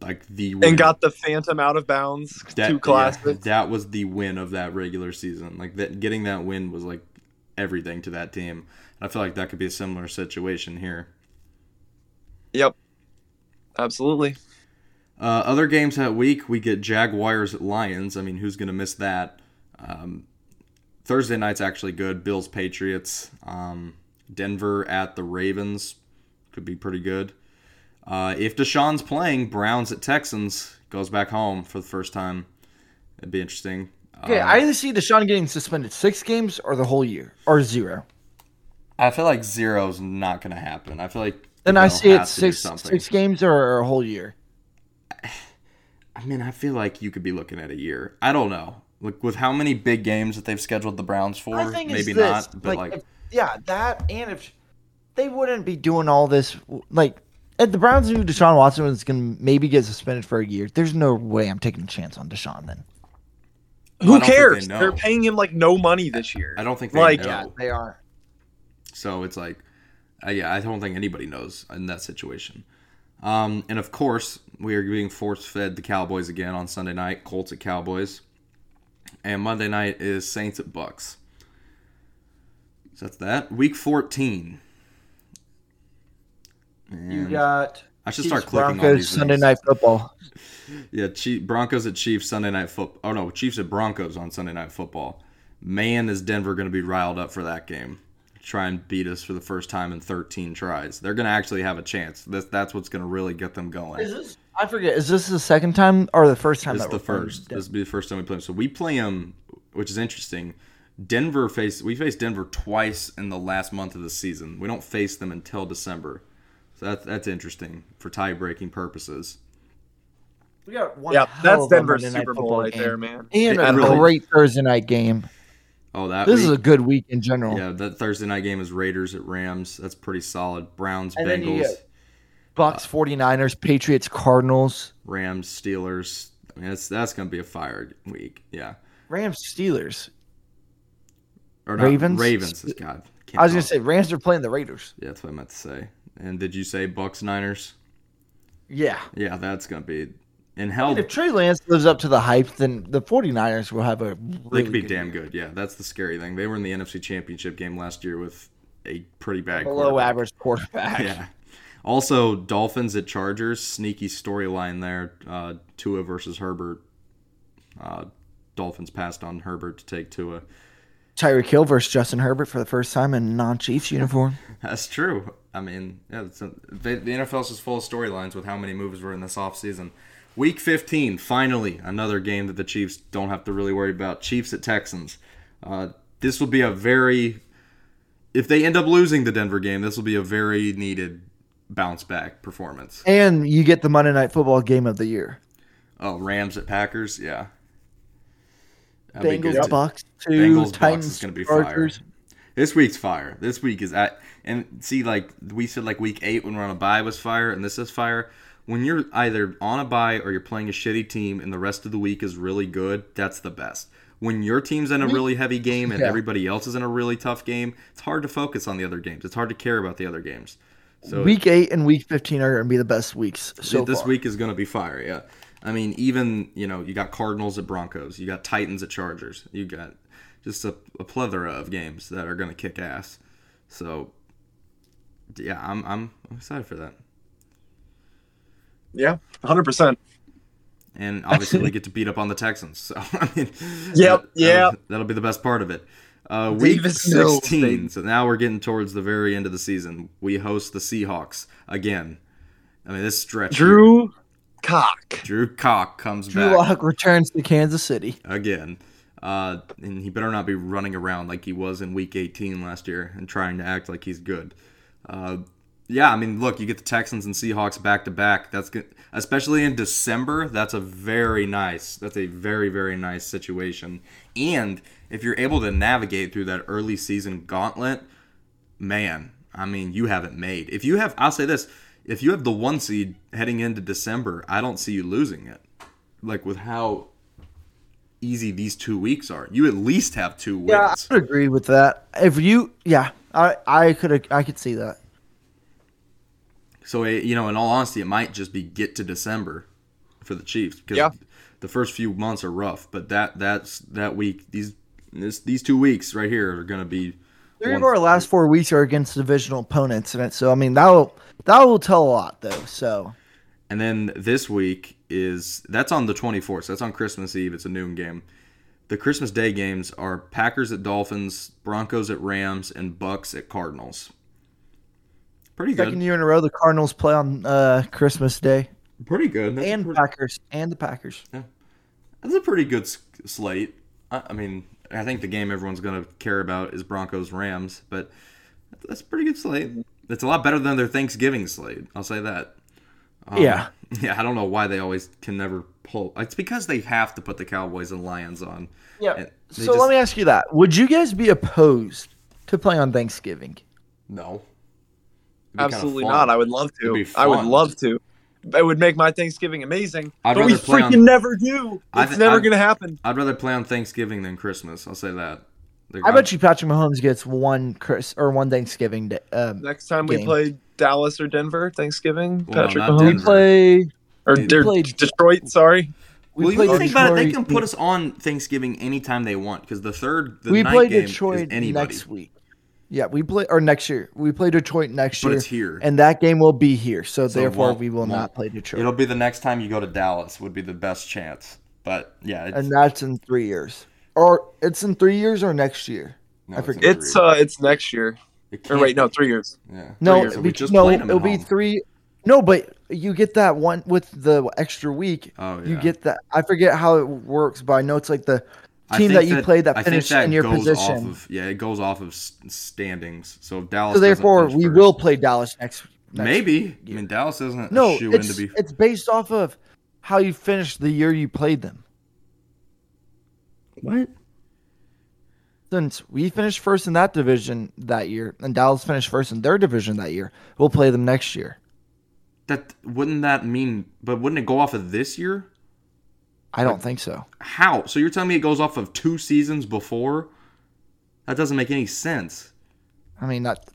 like the win. and got the Phantom out of bounds. that, Two classics. yeah, that was the win of that regular season. Like that, getting that win was like everything to that team. I feel like that could be a similar situation here. Yep, absolutely. Uh, other games that week, we get Jaguars at Lions. I mean, who's going to miss that? Um, Thursday night's actually good. Bills Patriots. Um, Denver at the Ravens could be pretty good. Uh, if Deshaun's playing, Browns at Texans goes back home for the first time. It'd be interesting. Okay, Um, I either see Deshaun getting suspended six games or the whole year or zero. I feel like zero is not going to happen. I feel like Then I see it have to do six six games or, a whole year. I mean, I feel like you could be looking at a year. I don't know. Like with how many big games that they've scheduled the Browns for, My thing is maybe not. But like, if- yeah, that and if they wouldn't be doing all this, like if the Browns knew Deshaun Watson was going to maybe get suspended for a year, there's no way I'm taking a chance on Deshaun then. Who don't cares? They They're paying him like no money this year. I don't think they like know. Yeah, they are. So it's like, uh, yeah, I don't think anybody knows in that situation. Um, and of course, we are being force fed the Cowboys again on Sunday night. Colts at Cowboys, and Monday night is Saints at Bucks. So that's that. Week You got I should Chiefs, start clicking on Broncos these Sunday things. night football. Yeah, Chief, Broncos at Chiefs Sunday night football. Oh no, Chiefs at Broncos on Sunday night football. Man, is Denver going to be riled up for that game? Try and beat us for the first time in 13 tries. They're going to actually have a chance. That's that's what's going to really get them going. Is this? I forget. Is this the second time or the first time? This is that the first. This will be the first time we play them. So we play them, which is interesting. Denver face we faced Denver twice in the last month of the season. We don't face them until December. So that's that's interesting for tie breaking purposes. We got one. yeah, hell that's of a Denver's Monday night Super Bowl right game. there, man. and It a really- great Thursday night game. Oh, that This week, is a good week in general. yeah. That Thursday night game is Raiders at Rams. That's pretty solid. Browns, And Bengals, get Bucks, uh, 49ers, Patriots, Cardinals, Rams, Steelers. I mean, that's that's gonna be a fire week. Yeah. Rams, Steelers. Or not, Ravens? Ravens is God. I was gonna say Rams are playing the Raiders. Yeah, that's what I meant to say. And did you say Bucks Niners? Yeah, Yeah, that's gonna be in hell, if Trey Lance lives up to the hype, then the 49ers will have a they could be good damn year. good. Yeah, that's the scary thing. They were in the NFC Championship game last year with a pretty bad below quarterback. average quarterback. Yeah. Also, Dolphins at Chargers. Sneaky storyline there. Uh, Tua versus Herbert. Uh, Dolphins passed on Herbert to take Tua. Tyreek Hill versus Justin Herbert for the first time in non-Chiefs uniform. That's true. I mean, yeah, a, the, the NFL's just full of storylines with how many moves were in this offseason. Week 15, finally, another game that the Chiefs don't have to really worry about. Chiefs at Texans. Uh, this will be a very, if they end up losing the Denver game, this will be a very needed bounce back performance. And you get the Monday Night Football game of the year. Oh, Rams at Packers, yeah. That'd be Bengals. Bucks, two Bengals, Bucks is gonna be Chargers. fire. This week's fire. This week is at and see like we said like week eight when we're on a bye was fire and this is fire. When you're either on a bye or you're playing a shitty team and the rest of the week is really good, that's the best. When your team's in a really heavy game and Yeah. everybody else is in a really tough game, it's hard to focus on the other games. It's hard to care about the other games. So Week eight and week fifteen are going to be the best weeks so this far. week is going to be fire. Yeah, I mean, even you know, you got Cardinals at Broncos, you got Titans at Chargers, you got just a, a plethora of games that are going to kick ass. So, yeah, I'm I'm I'm excited for that, Yeah, hundred percent. and obviously we get to beat up on the Texans. So I mean, Yep, that- yeah. that'll, that'll be the best part of it. Uh, week Davis Mills, 16. baby. So now we're getting towards the very end of the season. We host the Seahawks again. I mean, this stretch. here- Drew Cock. Drew Cock comes Drew back. Drew Lock returns to Kansas City. again. Uh, and he better not be running around like he was in Week 18 last year and trying to act like he's good. Uh, yeah, I mean, look, you get the Texans and Seahawks back to back. That's good, especially in December. That's a very nice. That's a very very nice situation. And if you're able to navigate through that early season gauntlet, man, I mean, you haven't made. If you have, I'll say this: if you have the one seed heading into December, I don't see you losing it. Like with how easy these two weeks are, you at least have two wins. Yeah, I would agree with that. If you, yeah, I I could I could see that. So eh, you know, in all honesty, it might just be get to December for the Chiefs because Yeah. the first few months are rough. But that that's that week these this, these two weeks right here are going to be. Three of our last four weeks are against divisional opponents, and so I mean that will that will tell a lot though. So And then this week is that's on the 24th. So that's on Christmas Eve. It's a noon game. The Christmas Day games are Packers at Dolphins, Broncos at Rams, and Bucks at Cardinals. Pretty second good. year in a row, the Cardinals play on uh, Christmas Day, Pretty good. That's and pretty- Packers and the Packers. Yeah, That's a pretty good s- slate. I, I mean, I think the game everyone's going to care about is Broncos Rams, but that's a pretty good slate. It's a lot better than their Thanksgiving slate. I'll say that. Um, Yeah. Yeah, I don't know why they always can never pull. It's because they have to put the Cowboys and Lions on. Yeah. So just- let me ask you that: Would you guys be opposed to playing on Thanksgiving? No. It'd kinda Absolutely not. I would love It'd be to. I would love to. It would make my Thanksgiving amazing. I'd but we freaking on- never do. It's th- never I'd- gonna happen. I'd rather play on Thanksgiving than Christmas. I'll say that. Like, I bet you Patrick Mahomes gets one Chris or one Thanksgiving day. Um, Next time we play Dallas or Denver, Thanksgiving, Well, Patrick not Mahomes we play. or, We or played- Detroit. Sorry. We well, you played think about it, they can put us on Thanksgiving anytime they want because the third, the we night play game Detroit is next week. Yeah, we play or next year. We play Detroit next But year, it's here. and that game will be here. So, So therefore, we will won't- not play Detroit, It'll be the next time you go to Dallas would be the best chance. But yeah, it's, and that's in three years. Or it's in three years or next year. no, I forget. It's uh, it's next year. It Or wait, no, three years. Yeah. No, years. it'll we be, just no, played them at it'll be home. three. No, but you get that one with the extra week. Oh, yeah. You get that. I forget how it works, but I know it's like the team think that you played that I think finished that in your goes position. Off of, yeah, it goes off of standings. So if Dallas. so therefore, we first- will play Dallas next. next Maybe. I mean, Dallas isn't No, a shoe in it's, to be. it's based off of how you finished the year you played them. What? Since we finished first in that division that year, and Dallas finished first in their division that year, we'll play them next year. That wouldn't that mean? But wouldn't it go off of this year? I don't think so. How? So you're telling me it goes off of two seasons before? That doesn't make any sense. I mean, that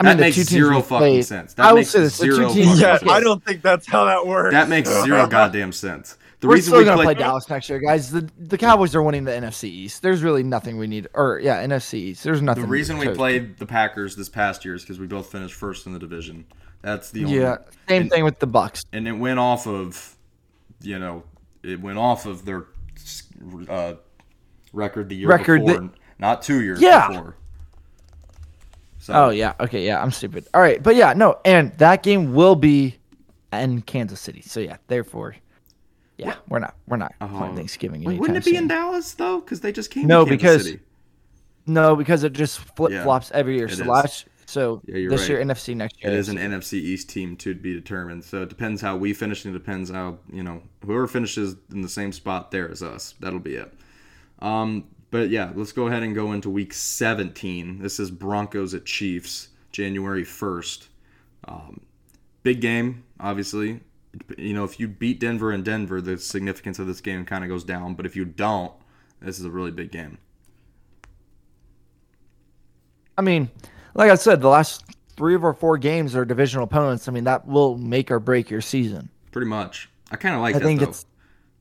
I That mean, the makes zero fucking played- sense. That I would makes say the zero two teams. Yeah. I don't think that's how that works. That makes zero goddamn sense. The We're reason still we gonna play, play Dallas next year, guys. The the Cowboys are winning the NFC East. There's really nothing we need, or yeah, NFC East. There's nothing. the reason we played the Packers this past year is because we both finished first in the division. That's the only. Yeah, same and- thing with the Bucks. and it went off of, you know, it went off of their uh, record the year Record before, that- not two years Yeah. before. So, Oh yeah, okay, yeah, I'm stupid. All right, but yeah, no, and that game will be in Kansas City. So yeah, therefore, yeah, we're not we're not playing Oh. Thanksgiving. Wait, wouldn't it be soon. in Dallas though? Because they just came. No, to because- City. No, because it just flip flops every year. So last, so Yeah, this right. year NFC, next year. It is an NFC. NFC East team to be determined. So it depends how we finish, and it depends how you know whoever finishes in the same spot there as us. That'll be it. Um, but yeah, let's go ahead and go into Week 17. This is Broncos at Chiefs, January 1st. Um, big game, obviously. You know, if you beat Denver in Denver, the significance of this game kind of goes down. But if you don't, this is a really big game. I mean, like I said, the last three of our four games are divisional opponents. I mean, that will make or break your season. Pretty much. I kind of like I that think though. it's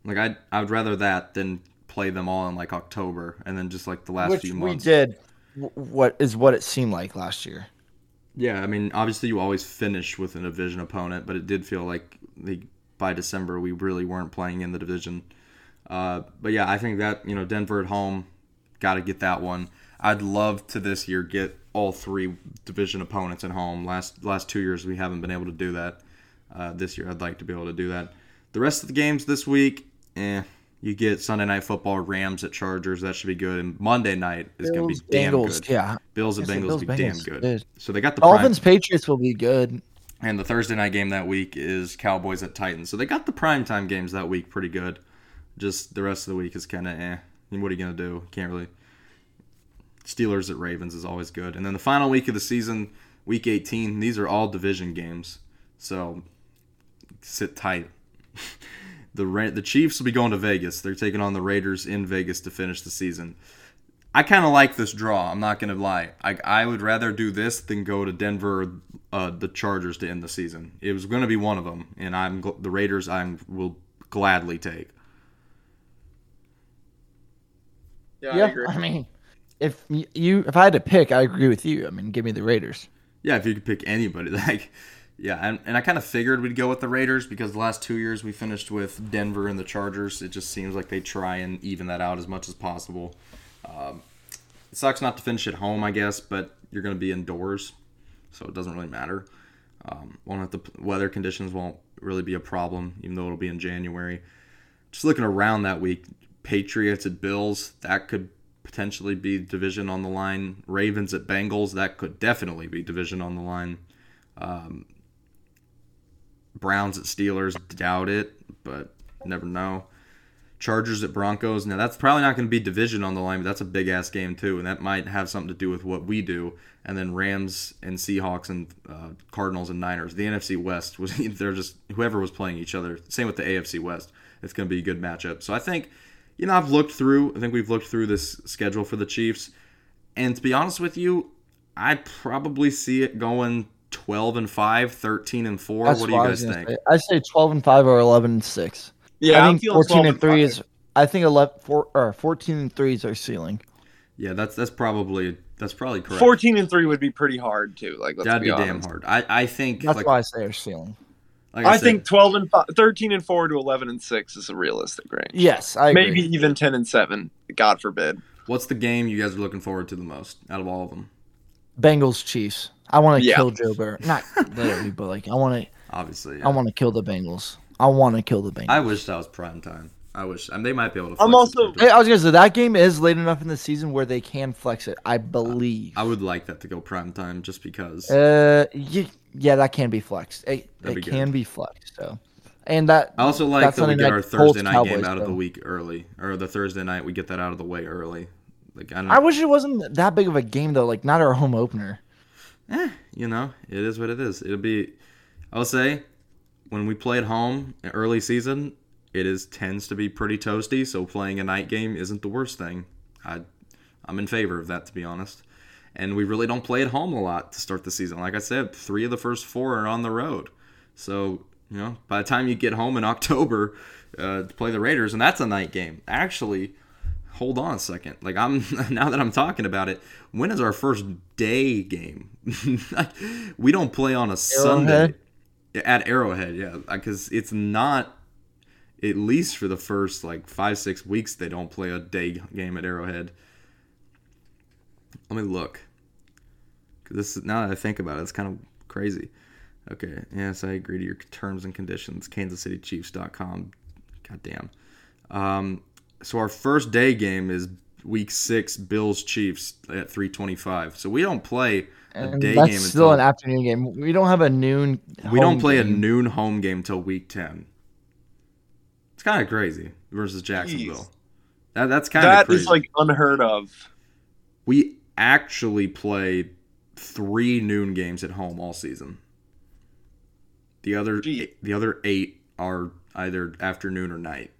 Like I, I would rather that than play them all in like October and then just like the last which few we months. did. What is what it seemed like last year? Yeah, I mean, obviously you always finish with a division opponent, but it did feel like by December we really weren't playing in the division. Uh, but yeah, I think that you know Denver at home, got to get that one. I'd love to this year get all three division opponents at home. Last last two years we haven't been able to do that. Uh, this year I'd like to be able to do that. The rest of the games this week, eh. You get Sunday night football, Rams at Chargers. That should be good. And Monday night is going to be damn Bengals, good. Yeah, Bills and Bengals Bills, will be damn Bengals, good. good. So they got the Dolphins Patriots will be good. And the Thursday night game that week is Cowboys at Titans. So they got the primetime games that week pretty good. Just the rest of the week is kind of eh. What are you going to do? Can't really. Steelers at Ravens is always good. And then the final week of the season, week 18, these are all division games. So sit tight. the Ra- the Chiefs will be going to Vegas. They're taking on the Raiders in Vegas to finish the season. I kind of like this draw. I'm not gonna lie. I, I would rather do this than go to Denver, uh, the Chargers to end the season. It was gonna be one of them, and I'm gl- the Raiders. I will gladly take. Yeah, yeah, I agree. I mean, if you if I had to pick, I agree with you. I mean, give me the Raiders. Yeah, if you could pick anybody, like, yeah, and, and I kind of figured we'd go with the Raiders because the last two years we finished with Denver and the Chargers. It just seems like they try and even that out as much as possible. Um, it sucks not to finish at home, I guess, but you're going to be indoors, so it doesn't really matter. Um, won't have the weather conditions won't really be a problem, even though it'll be in January. Just looking around that week, Patriots at Bills, that could potentially be division on the line. Ravens at Bengals, that could definitely be division on the line. Um, Browns at Steelers, doubt it, but never know. Chargers at Broncos. Now that's probably not going to be division on the line, but that's a big ass game too, and that might have something to do with what we do. And then Rams and Seahawks and uh, Cardinals and Niners. The NFC West was they're just whoever was playing each other. Same with the AFC West. It's going to be a good matchup. So I think, you know, I've looked through. I think we've looked through this schedule for the Chiefs, and to be honest with you, I probably see it going 12 and 5, 13 and 4. That's what do you guys think? say. I say twelve and five or eleven and six. Yeah, I I'm think fourteen and three is. I think 11, four, or fourteen and three is our ceiling. Yeah, that's that's probably that's probably correct. 14 and 3 would be pretty hard too. Like let's That'd be, be, damn hard. I, I think That's like, why I say our ceiling. like I, said, think 12 and 5, 13 and 4 to 11 and 6 is a realistic range. Yes, I agree. Maybe even 10 and 7, God forbid. what's the game you guys are looking forward to the most out of all of them? Bengals Chiefs. I want to Yeah. kill Joe Burrow. Not literally, but like I want to. Obviously, I want to kill the Bengals. I want to kill the Bengals. I wish that was prime time. I wish. I mean, they might be able to. I'm flex it also- I was gonna say that game is late enough in the season where they can flex it. I believe. I would like that to go prime time just because. Uh, y- yeah, that can be flexed. It, That'd it be can be flexed. So, and that I also like that we get our Thursday night game out of the week early, or the Thursday night we get that out of the way early. Like I don't. I wish it wasn't that big of a game though. Like not our home opener. eh, you know, it is what it is. It'll be. I'll say, when we play at home in early season, it is tends to be pretty toasty. So playing a night game isn't the worst thing. I, I'm in favor of that to be honest. and we really don't play at home a lot to start the season. Like I said, three of the first four are on the road. So you know, by the time you get home in October uh, to play the Raiders, and that's a night game. Actually, hold on a second. Like I'm now that I'm talking about it, when is our first day game? we don't play on a Sunday at Arrowhead, yeah, because it's not at least for the first like five six weeks they don't play a day game at Arrowhead. Let me look. This is, now that I think about it, it's kind of crazy. Okay, yes, I agree to your terms and conditions. KansasCityChiefs.com. Goddamn. Um, so our first day game is week six, Bills Chiefs at 325. So we don't play And day that's game still until an afternoon game. We don't have a noon. we don't home play a noon home game till week 10. It's kind of crazy versus Jacksonville. Jeez. That, that's kind of That crazy. is like unheard of. we actually play three noon games at home all season. The other Gee. the other eight are either afternoon or night,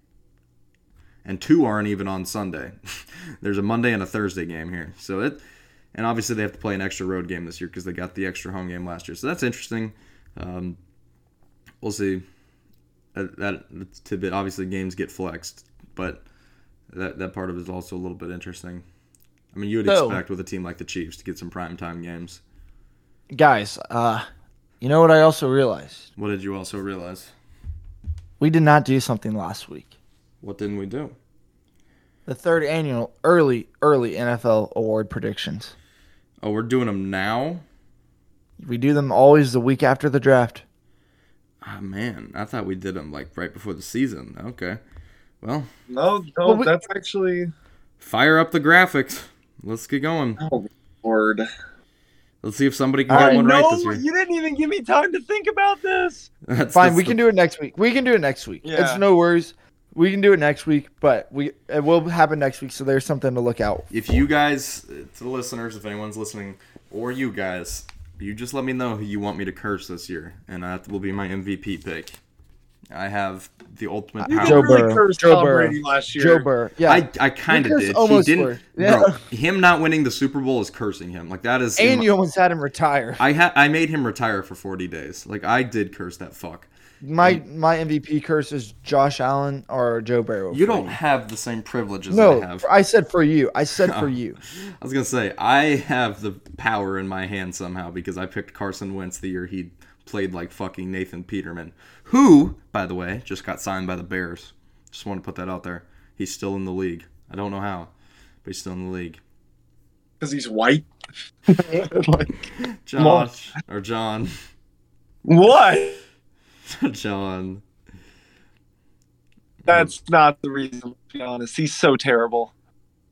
and two aren't even on Sunday. There's a Monday and a Thursday game here, so it, and obviously they have to play an extra road game this year because they got the extra home game last year. So that's interesting. Um, we'll see. That, that tidbit obviously games get flexed, but that that part of it is also a little bit interesting. I mean, you would So- expect with a team like the Chiefs to get some primetime games. Guys, uh, you know what I also realized? What did you also realize? We did not do something last week. What didn't we do? The third annual early, early NFL award predictions. Oh, we're doing them now. We do them always the week after the draft. Ah, man, I thought we did them like right before the season. Okay, well, No, no, Well, we- that's actually. fire up the graphics. Let's get going. Oh, Lord. Let's see if somebody can get right. one right this year. you didn't even give me time to think about this. That's, Fine, that's we the- can do it next week. We can do it next week. Yeah. It's no worries. We can do it next week, but we it will happen next week, so there's something to look out. If you guys, uh, to the listeners, if anyone's listening, or you guys, you just let me know who you want me to curse this year, and that will be my MVP pick. I have the ultimate You power. did Joe really Burrow. curse Joe Tom Burrow. Brady last year. Joe Burr, yeah, I, I kind of Lucas did. He almost didn't. Yeah. bro. Him not winning the Super Bowl is cursing him. Like that is. and my- you almost had him retire. I ha- I made him retire for 40 days. Like I did curse that fuck. My my MVP curse is Josh Allen or Joe Burrow. You don't me. have the same privileges No, I have. I said for you. I said for you. I was gonna say I have the power in my hand somehow because I picked Carson Wentz the year he played like fucking Nathan Peterman, who, by the way, just got signed by the Bears. Just want to put that out there. He's still in the league. I don't know how, but he's still in the league. Because he's white. like, Josh or John, what? John. That's not the reason, to be honest. He's so terrible.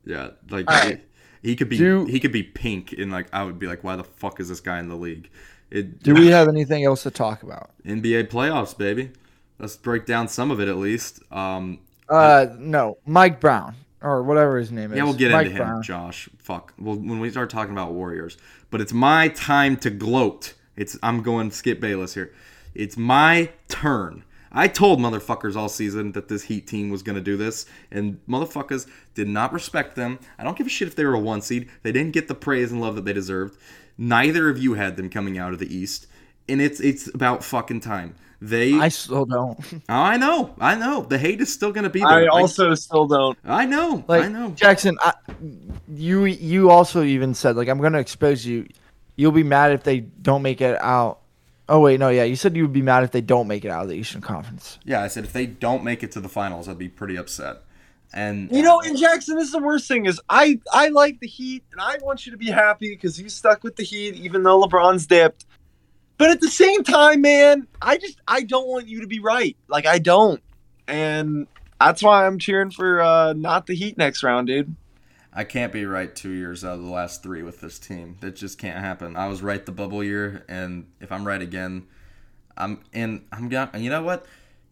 Yeah, like All right. he, he could be Do- he could be pink, and like I would be like, why the fuck is this guy in the league? It, Do we have anything else to talk about? NBA playoffs, baby. Let's break down some of it at least. Um, Uh, no, Mike Brown or whatever his name is. yeah, we'll get Mike into him, Brown. Josh. Fuck. Well, when we start talking about Warriors, but it's my time to gloat. It's I'm going Skip Bayless here. It's my turn. I told motherfuckers all season that this Heat team was going to do this, and motherfuckers did not respect them. I don't give a shit if they were a one seed. They didn't get the praise and love that they deserved. Neither of you had them coming out of the East, and it's it's about fucking time. They, I still don't. Oh, I know, I know. The hate is still going to be there. I Like, also still don't. I know, Like I know. Jackson, I, you you also even said like I'm going to expose you. You'll be mad if they don't make it out. Oh wait, no, yeah, you said you would be mad if they don't make it out of the Eastern Conference. Yeah, I said if they don't make it to the finals, I'd be pretty upset. And You know, in Jackson, this is the worst thing is I I like the Heat and I want you to be happy because you stuck with the Heat even though LeBron's dipped. But at the same time, man, I just I don't want you to be right. Like I don't, and that's why I'm cheering for uh, not the Heat next round, dude. I can't be right two years out of the last three with this team. That just can't happen. I was right the bubble year, and if I'm right again, I'm and I'm gonna. You know what?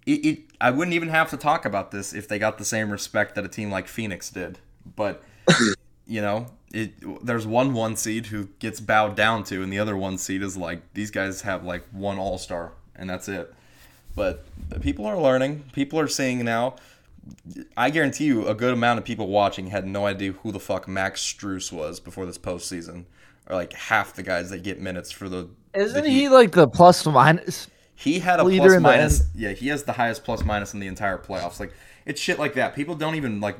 It, it I wouldn't even have to talk about this if they got the same respect that a team like Phoenix did. But you know, it there's one one seed who gets bowed down to, and the other one seed is like these guys have like one All Star, and that's it. But people are learning. People are seeing now. I guarantee you, a good amount of people watching had no idea who the fuck Max Strus was before this postseason. Or like half the guys that get minutes for the. Isn't the he like the plus minus? He had a leader in minus. Yeah, he has the highest plus minus in the entire playoffs. Like it's shit like that. People don't even like.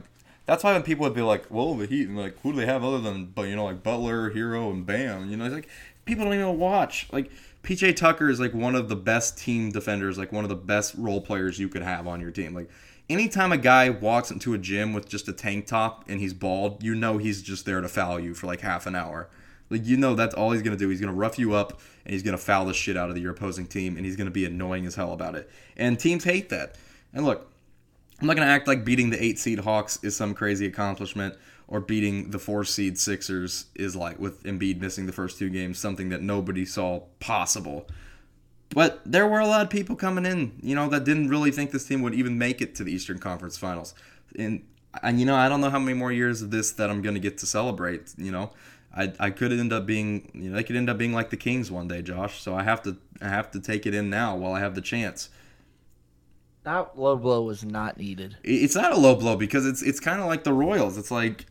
That's why when people would be like, "Well, the Heat," and like, who do they have other than, but you know, like Butler, Herro, and Bam? You know, it's like people don't even watch. Like PJ Tucker is like one of the best team defenders, like one of the best role players you could have on your team. Like anytime a guy walks into a gym with just a tank top and he's bald, you know he's just there to foul you for like half an hour. Like you know that's all he's gonna do. He's gonna rough you up and he's gonna foul the shit out of your opposing team and he's gonna be annoying as hell about it. And teams hate that. And look, I'm not gonna act like beating the eight seed Hawks is some crazy accomplishment or beating the four seed Sixers is like with Embiid missing the first two games something that nobody saw possible. But there were a lot of people coming in, you know, that didn't really think this team would even make it to the Eastern Conference Finals. And and you know, I don't know how many more years of this that I'm gonna get to celebrate. You know, I I could end up being, you know, they could end up being like the Kings one day, Josh. So I have to I have to take it in now while I have the chance. That low blow was not needed. It's not a low blow because it's it's kind of like the Royals. It's like,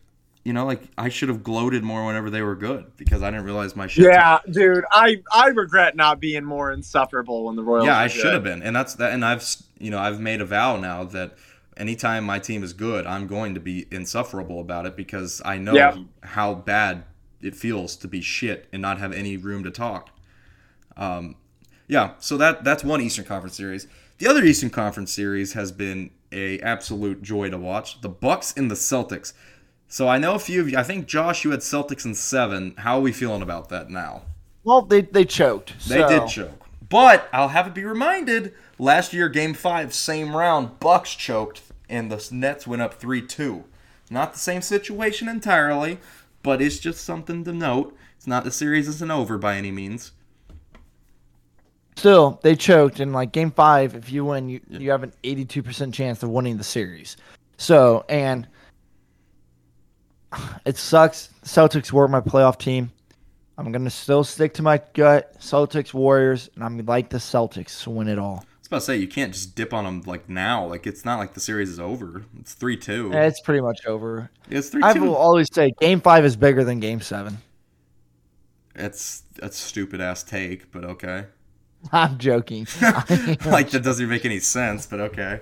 you know, like I should have gloated more whenever they were good because I didn't realize my shit. Yeah, dude, I I regret not being more insufferable when the Royals. yeah, I good. should have been, and that's that. And I've you know I've made a vow now that anytime my team is good, I'm going to be insufferable about it because I know Yeah. how bad it feels to be shit and not have any room to talk. Um, yeah, so that that's one Eastern Conference series. The other Eastern Conference series has been a absolute joy to watch. The Bucks and the Celtics. So I know a few of you. I think Josh, you had Celtics in seven. How are we feeling about that now? Well, they they choked. They so- did choke. But I'll have it be reminded, last year, game five, same round, Bucks choked, and the Nets went up 3 2. Not the same situation entirely, but it's just something to note. It's not the series isn't over by any means. Still, they choked in like game five. If you win, you, you have an eighty-two percent chance of winning the series. So, and it sucks. Celtics were my playoff team. I'm gonna still stick to my gut. Celtics, Warriors, and I'm like the Celtics to win it all. I was about to say, you can't just dip on them like now. Like, it's not like the series is over. It's 3 2. And It's pretty much over. It's 3 two. I will always say Game Five is bigger than Game Seven. It's that's a stupid ass take, but okay. I'm joking. like, that doesn't make any sense, but okay.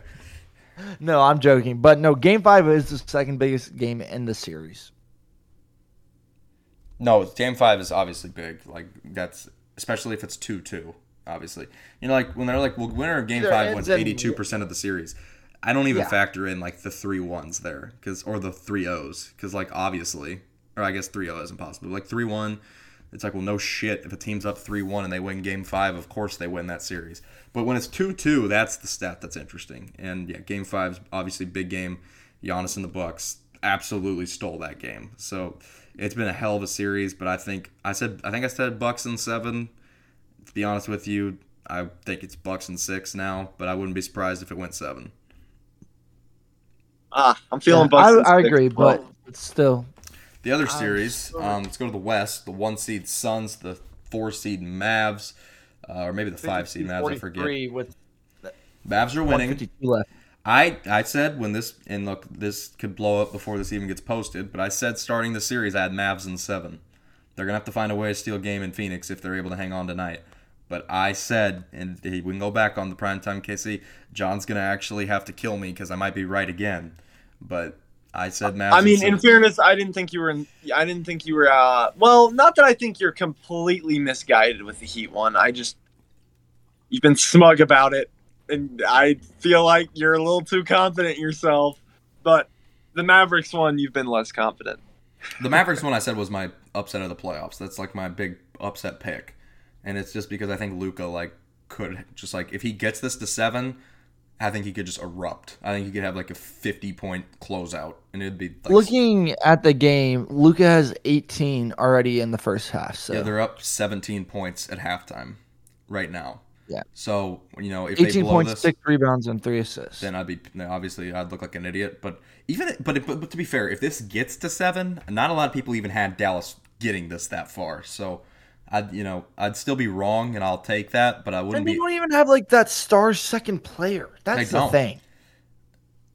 No, I'm joking. But no, Game Five is the second biggest game in the series. No, game five is obviously big. Like that's especially if it's two two. Obviously, you know, like when they're like, "Well, winner of game five wins eighty two percent of the series." I don't even Yeah. factor in like the three ones there, because or the three O's, because like obviously, or I guess three O isn't possible. Like three one, it's like well, no shit. If a team's up three one and they win game five, of course they win that series. But when it's two two, that's the stat that's interesting. And yeah, game five's obviously big game. Giannis and the Bucks absolutely stole that game. So it's been a hell of a series. But I think I said I think I said Bucks in seven. To be honest with you, I think it's Bucks in six now. But I wouldn't be surprised if it went seven. Ah, I'm feeling Yeah, Bucks. in I, I six, agree, bro. but still The other series, um, let's go to the West. The one seed Suns, the four seed Mavs, uh, or maybe the five seed Mavs. I forget. 43 with Mavs are winning. left. I I said when this and look, this could blow up before this even gets posted, but I said starting the series I had Mavs in seven. They're gonna have to find a way to steal a game in Phoenix if they're able to hang on tonight. But I said, and we can go back on the primetime KC. John's gonna actually have to kill me because I might be right again. But I said Mavs. I mean, in fairness, I didn't think you were. In, I didn't think you were. Uh, well, not that I think you're completely misguided with the Heat one. I just you've been smug about it, and I feel like you're a little too confident yourself. But the Mavericks one, you've been less confident. The Mavericks one I said was my upset of the playoffs. That's like my big upset pick, and it's just because I think Luka like could just like if he gets this to seven, I think he could just erupt. I think he could have like a fifty point closeout, and it'd be like, Looking at the game, Luka has 18 already in the first half. So yeah, they're up seventeen points at halftime right now. Yeah. So you know if they 18 blow points, this, six rebounds, and three assists. then I'd be obviously I'd look like an idiot. But even but, but but to be fair, if this gets to seven, not a lot of people even had Dallas getting this that far. So I'd you know I'd still be wrong, and I'll take that. But I wouldn't And they be. don't even have like that star second player. That's the don't. thing.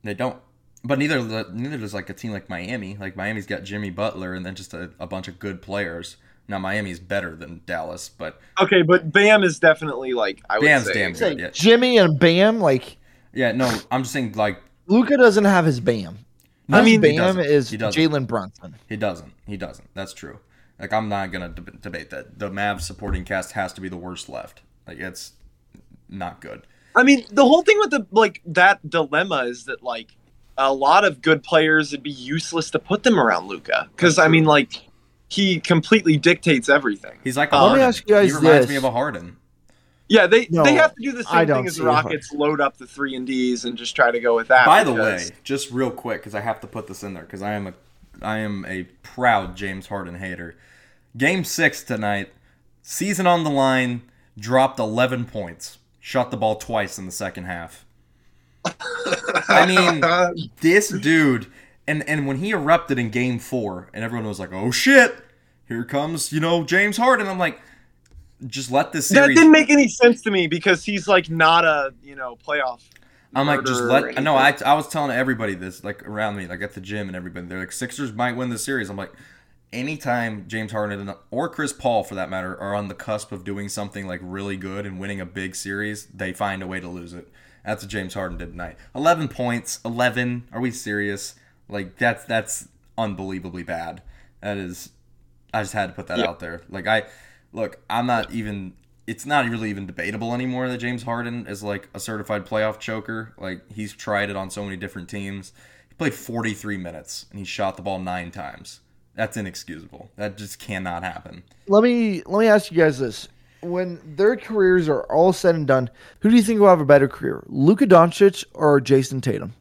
They don't. But neither neither does like a team like Miami. Like Miami's got Jimmy Butler and then just a, a bunch of good players. Now Miami's better than Dallas, but Okay, but Bam is definitely like I would say. damn good. Yeah, Jimmy and Bam, like yeah. No, I'm just saying like Luka doesn't have his Bam. No, His he Bam doesn't. is Jalen Brunson. He doesn't. He doesn't. That's true. Like I'm not gonna deb- debate that. The Mavs supporting cast has to be the worst left. Like it's not good. I mean, the whole thing with the like that dilemma is that like a lot of good players it'd be useless to put them around Luka because I mean like he completely dictates everything. He's like a let me Harden. ask you guys he reminds this. me of a Harden. Yeah, they No, they have to do the same thing as the it. Rockets, load up the three and Ds and just try to go with that. By the way, just real quick, because I have to put this in there, because I am a, I am a proud James Harden hater. Game six tonight, season on the line, dropped 11 points, shot the ball twice in the second half. I mean, this dude, and and when he erupted in Game four, and everyone was like, "Oh shit, here comes you know James Harden," I'm like, just let this series. that didn't make any sense to me because he's like not a you know playoff. I'm like, just let. No, I. I was telling everybody this, like around me, like at the gym and everybody. They're like, Sixers might win the series. I'm like, anytime James Harden or Chris Paul, for that matter, are on the cusp of doing something like really good and winning a big series, they find a way to lose it. That's what James Harden did tonight. 11 points. 11. Are we serious? Like that's that's unbelievably bad. That is. I just had to put that Yeah. out there. Like I, look, I'm not even. It's not really even debatable anymore that James Harden is like a certified playoff choker. Like he's tried it on so many different teams. He played 43 minutes and he shot the ball nine times. That's inexcusable. That just cannot happen. Let me let me ask you guys this: When their careers are all said and done, who do you think will have a better career, Luka Doncic or Jayson Tatum?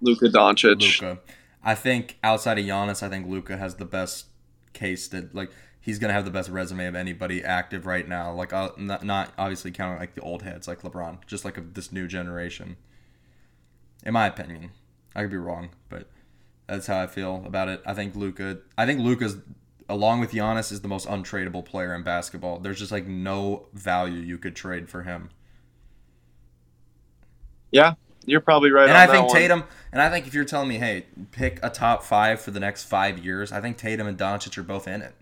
Luka Doncic. Luka. I think outside of Giannis, I think Luka has the best case that like he's gonna have the best resume of anybody active right now. Like uh, not, not obviously counting like the old heads like LeBron, just like of this new generation. In my opinion, I could be wrong, but that's how I feel about it. I think Luka. I think Luka's along with Giannis is the most untradeable player in basketball. There's just like no value you could trade for him. Yeah, you're probably right. And I think one. Tatum, and I think if you're telling me, hey, pick a top five for the next five years, I think Tatum and Doncic are both in it.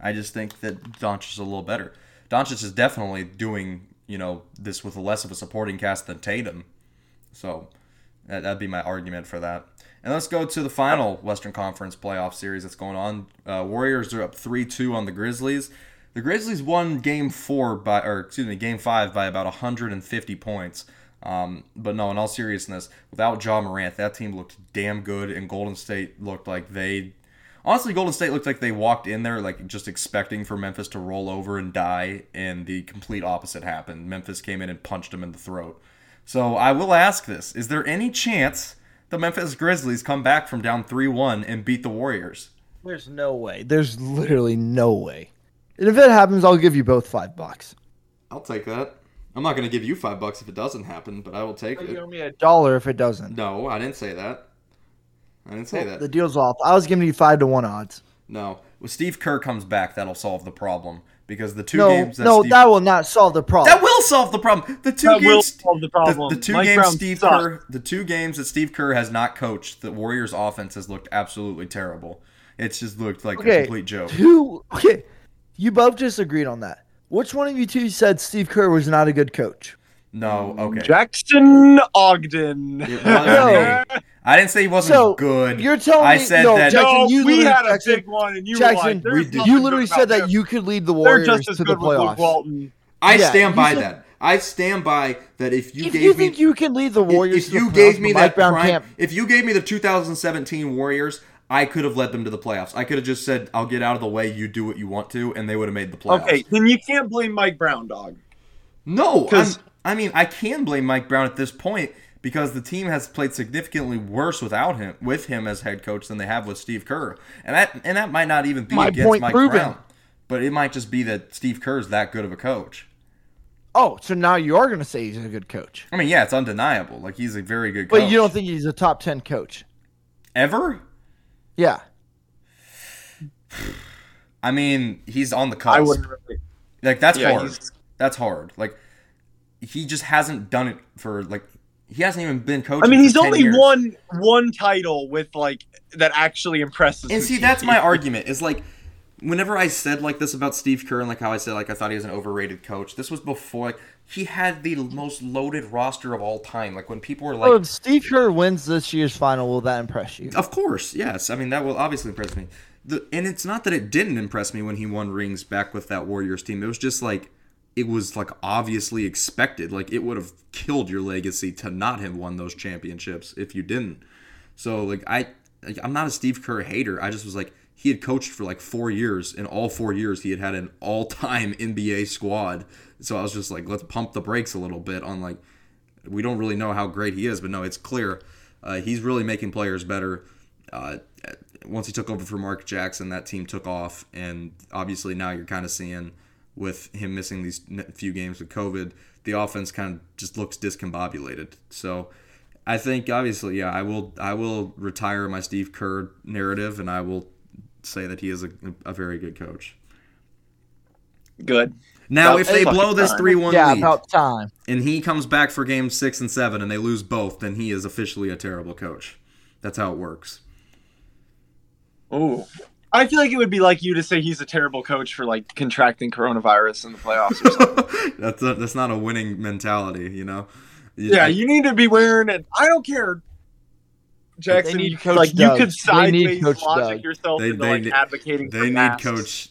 I just think that Doncic is a little better. Doncic is definitely doing, you know, this with less of a supporting cast than Tatum. So that'd be my argument for that. And let's go to the final Western Conference playoff series that's going on. Uh, Warriors are up 3 2 on the Grizzlies. The Grizzlies won game four by, or excuse me, game five by about 150 points. Um, but no, in all seriousness, without Ja Morant, that team looked damn good, and Golden State looked like they. Honestly, Golden State looked like they walked in there like just expecting for Memphis to roll over and die, and the complete opposite happened. Memphis came in and punched them in the throat. So I will ask this: Is there any chance the Memphis Grizzlies come back from down three-one and beat the Warriors? There's no way. There's literally no way. And if it happens, I'll give you both five bucks. I'll take that. I'm not going to give you five bucks if it doesn't happen, but I will take it. You owe me a dollar if it doesn't. No, I didn't say that. I didn't say that. The deal's off. I was giving you five to one odds. No, when Steve Kerr comes back, that'll solve the problem because the two no, games that no, Steve, that will not solve the problem. that will solve the problem. The two That will games, solve the the, problem. the two Mike games Brown Steve sucks. Kerr, the two games that Steve Kerr has not coached, the Warriors' offense has looked absolutely terrible. It's just looked like a complete joke. Who? Okay, you both just agreed on that. Which one of you two said Steve Kerr was not a good coach? No, okay. Jackson Ogden. It wasn't No. Me. I didn't say he wasn't So, good. You're telling I me said no, that- Jackson, no, you we literally, had a Jackson, big one, and you Jackson, were like, we you literally said that him. you could lead the They're Warriors just as to the good with playoffs. Walton. I Yeah, stand by said- that. I stand by that. If you If gave you me think you can lead the Warriors, if to the you playoffs, gave me that Mike Brown prime, can't. if you gave me the 2017 Warriors, I could have led them to the playoffs. I could have just said, "I'll get out of the way. You do what you want to," and they would have made the playoffs. Okay, then you can't blame Mike Brown, dog. No, 'Cause- I'm- I mean, I can blame Mike Brown at this point because the team has played significantly worse without him, with him as head coach than they have with Steve Kerr, and that and that might not even be My against point Mike proven. Brown, but it might just be that Steve Kerr is that good of a coach. Oh, so now you are going to say he's a good coach, I mean, yeah, it's undeniable. Like he's a very good coach. but you don't think he's a top ten coach? ever? Yeah. I mean, he's on the cusp. I wouldn't really. Like that's Yeah, hard. he's- That's hard. Like he just hasn't done it for like he hasn't even been coaching. I mean, he's only years. won one title with like that actually impresses. And see, that's my argument. Is like whenever I said like this about Steve Kerr and like how I said like I thought he was an overrated coach, this was before like he had the most loaded roster of all time. Like when people were like, oh, if Steve Kerr wins this year's final, will that impress you? Of course, yes. I mean that will obviously impress me. The, and it's not that it didn't impress me when he won rings back with that Warriors team. It was just like it was like obviously expected. Like it would have killed your legacy to not have won those championships if you didn't. So like I like, I'm not a Steve Kerr hater. I just was like he had coached for like 4 years and all 4 years he had had an all-time NBA squad. So I was just like let's pump the brakes a little bit on like we don't really know how great he is, but no, it's clear uh, he's really making players better. Uh, once he took over for Mark Jackson, that team took off, and obviously now you're kind of seeing with him missing these few games with COVID, the offense kind of just looks discombobulated. So I think obviously, yeah, I will I will retire my Steve Kerr narrative, and I will say that he is a, a very good coach. Good. Now, About if they blow this three one yeah, lead, about time. and he comes back for games six and seven, and they lose both, then he is officially a terrible coach. That's how it works. Ooh. I feel like it would be like you to say he's a terrible coach for like contracting coronavirus in the playoffs or something. that's a, that's not a winning mentality, you know. yeah, you need to be wearing it. I don't care. Jackson, you, Coach like you could They need sideways Coach logic Doug. yourself They- into they like need- advocating for They need masks. coach,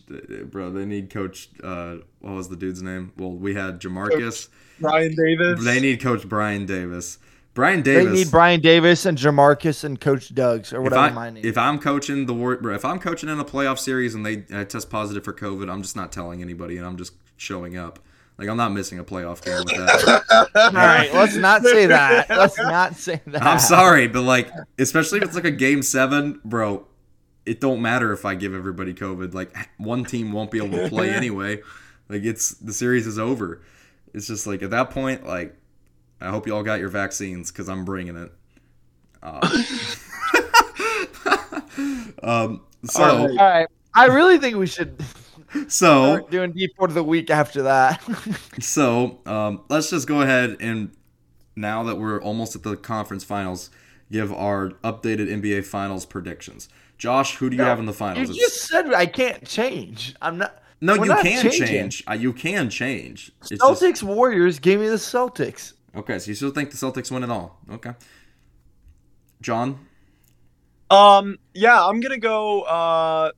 bro. They need coach. Uh, what was the dude's name? Well, we had Jamarcus. Brian Davis. They need coach Brian Davis. Brian Davis. They need Brian Davis and Jamarcus and Coach Doug's or if whatever I my name. if I'm coaching the war, if I'm coaching in a playoff series and they I test positive for COVID, I'm just not telling anybody and I'm just showing up. Like I'm not missing a playoff game with that. All right, let's not say that. Let's not say that. I'm sorry, but like, especially if it's like a game seven, bro, it don't matter if I give everybody COVID. Like, one team won't be able to play anyway. Like, it's the series is over. It's just like at that point, like, I hope you all got your vaccines because I'm bringing it. Uh, um, so, All All right. I really think we should so, start doing deep for the week after that. So um, let's just go ahead and now that we're almost at the conference finals, give our updated NBA finals predictions. Josh, who do you No, have in the finals? You just said I can't change. I'm not. no, you not can changing. change. Uh, you can change. It's just- Celtics Warriors. gave me the Celtics. Okay, so you still think the Celtics win it all? Okay. John, Um, yeah, I'm gonna go. Uh,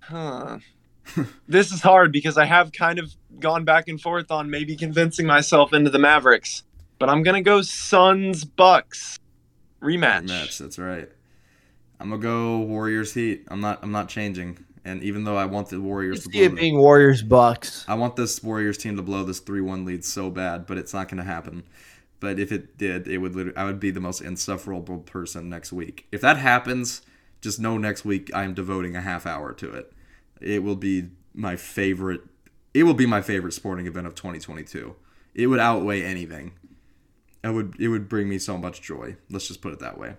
huh. this is hard because I have kind of gone back and forth on maybe convincing myself into the Mavericks, but I'm gonna go Suns Bucks rematch. Rematch, That's right. I'm gonna go Warriors Heat. I'm not. I'm not changing. And even though I want the Warriors to See it blow, being Warriors Bucks. I want this Warriors team to blow this three-one lead so bad, but it's not going to happen. But if it did, it would. I would be the most insufferable person next week. If that happens, just know next week I'm devoting a half hour to it. It will be my favorite. It will be my favorite sporting event of 2022. It would outweigh anything. It would. It would bring me so much joy. Let's just put it that way.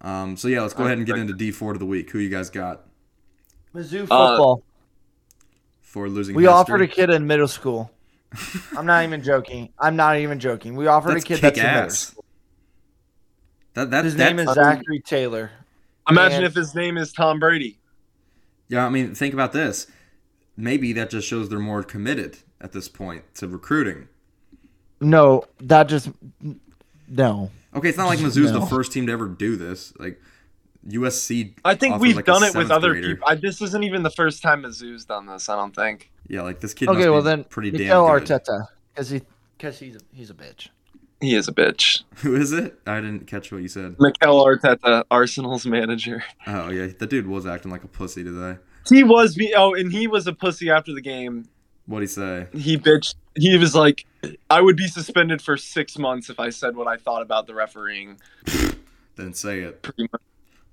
Um, so yeah, let's go ahead and get into D4 to the week. Who you guys got Mizzou Uh, football. for losing? we Hester? offered a kid in middle school. I'm not even joking. I'm not even joking. We offered That's a kid kick that's in middle ass. school. That that His that, name is Zachary Taylor. Imagine And- if his name is Tom Brady. Yeah, I mean, think about this. Maybe that just shows they're more committed at this point to recruiting. No, that just no. Okay, it's not like Mizzou's the first team to ever do this. Like USC, I think we've like done it with other grader. people. I, this isn't even the first time Mizzou's done this. I don't think. Yeah, like this kid. Okay, must well be then, pretty Mikel damn good. Arteta, because he, because he's a, he's a bitch. He is a bitch. Who is it? I didn't catch what you said. Mikel Arteta, Arsenal's manager. Oh yeah, the dude was acting like a pussy today. He was be oh, and he was a pussy after the game. What'd he say? He bitched. He was like, "I would be suspended for six months if I said what I thought about the refereeing." Then say it, Pretty much.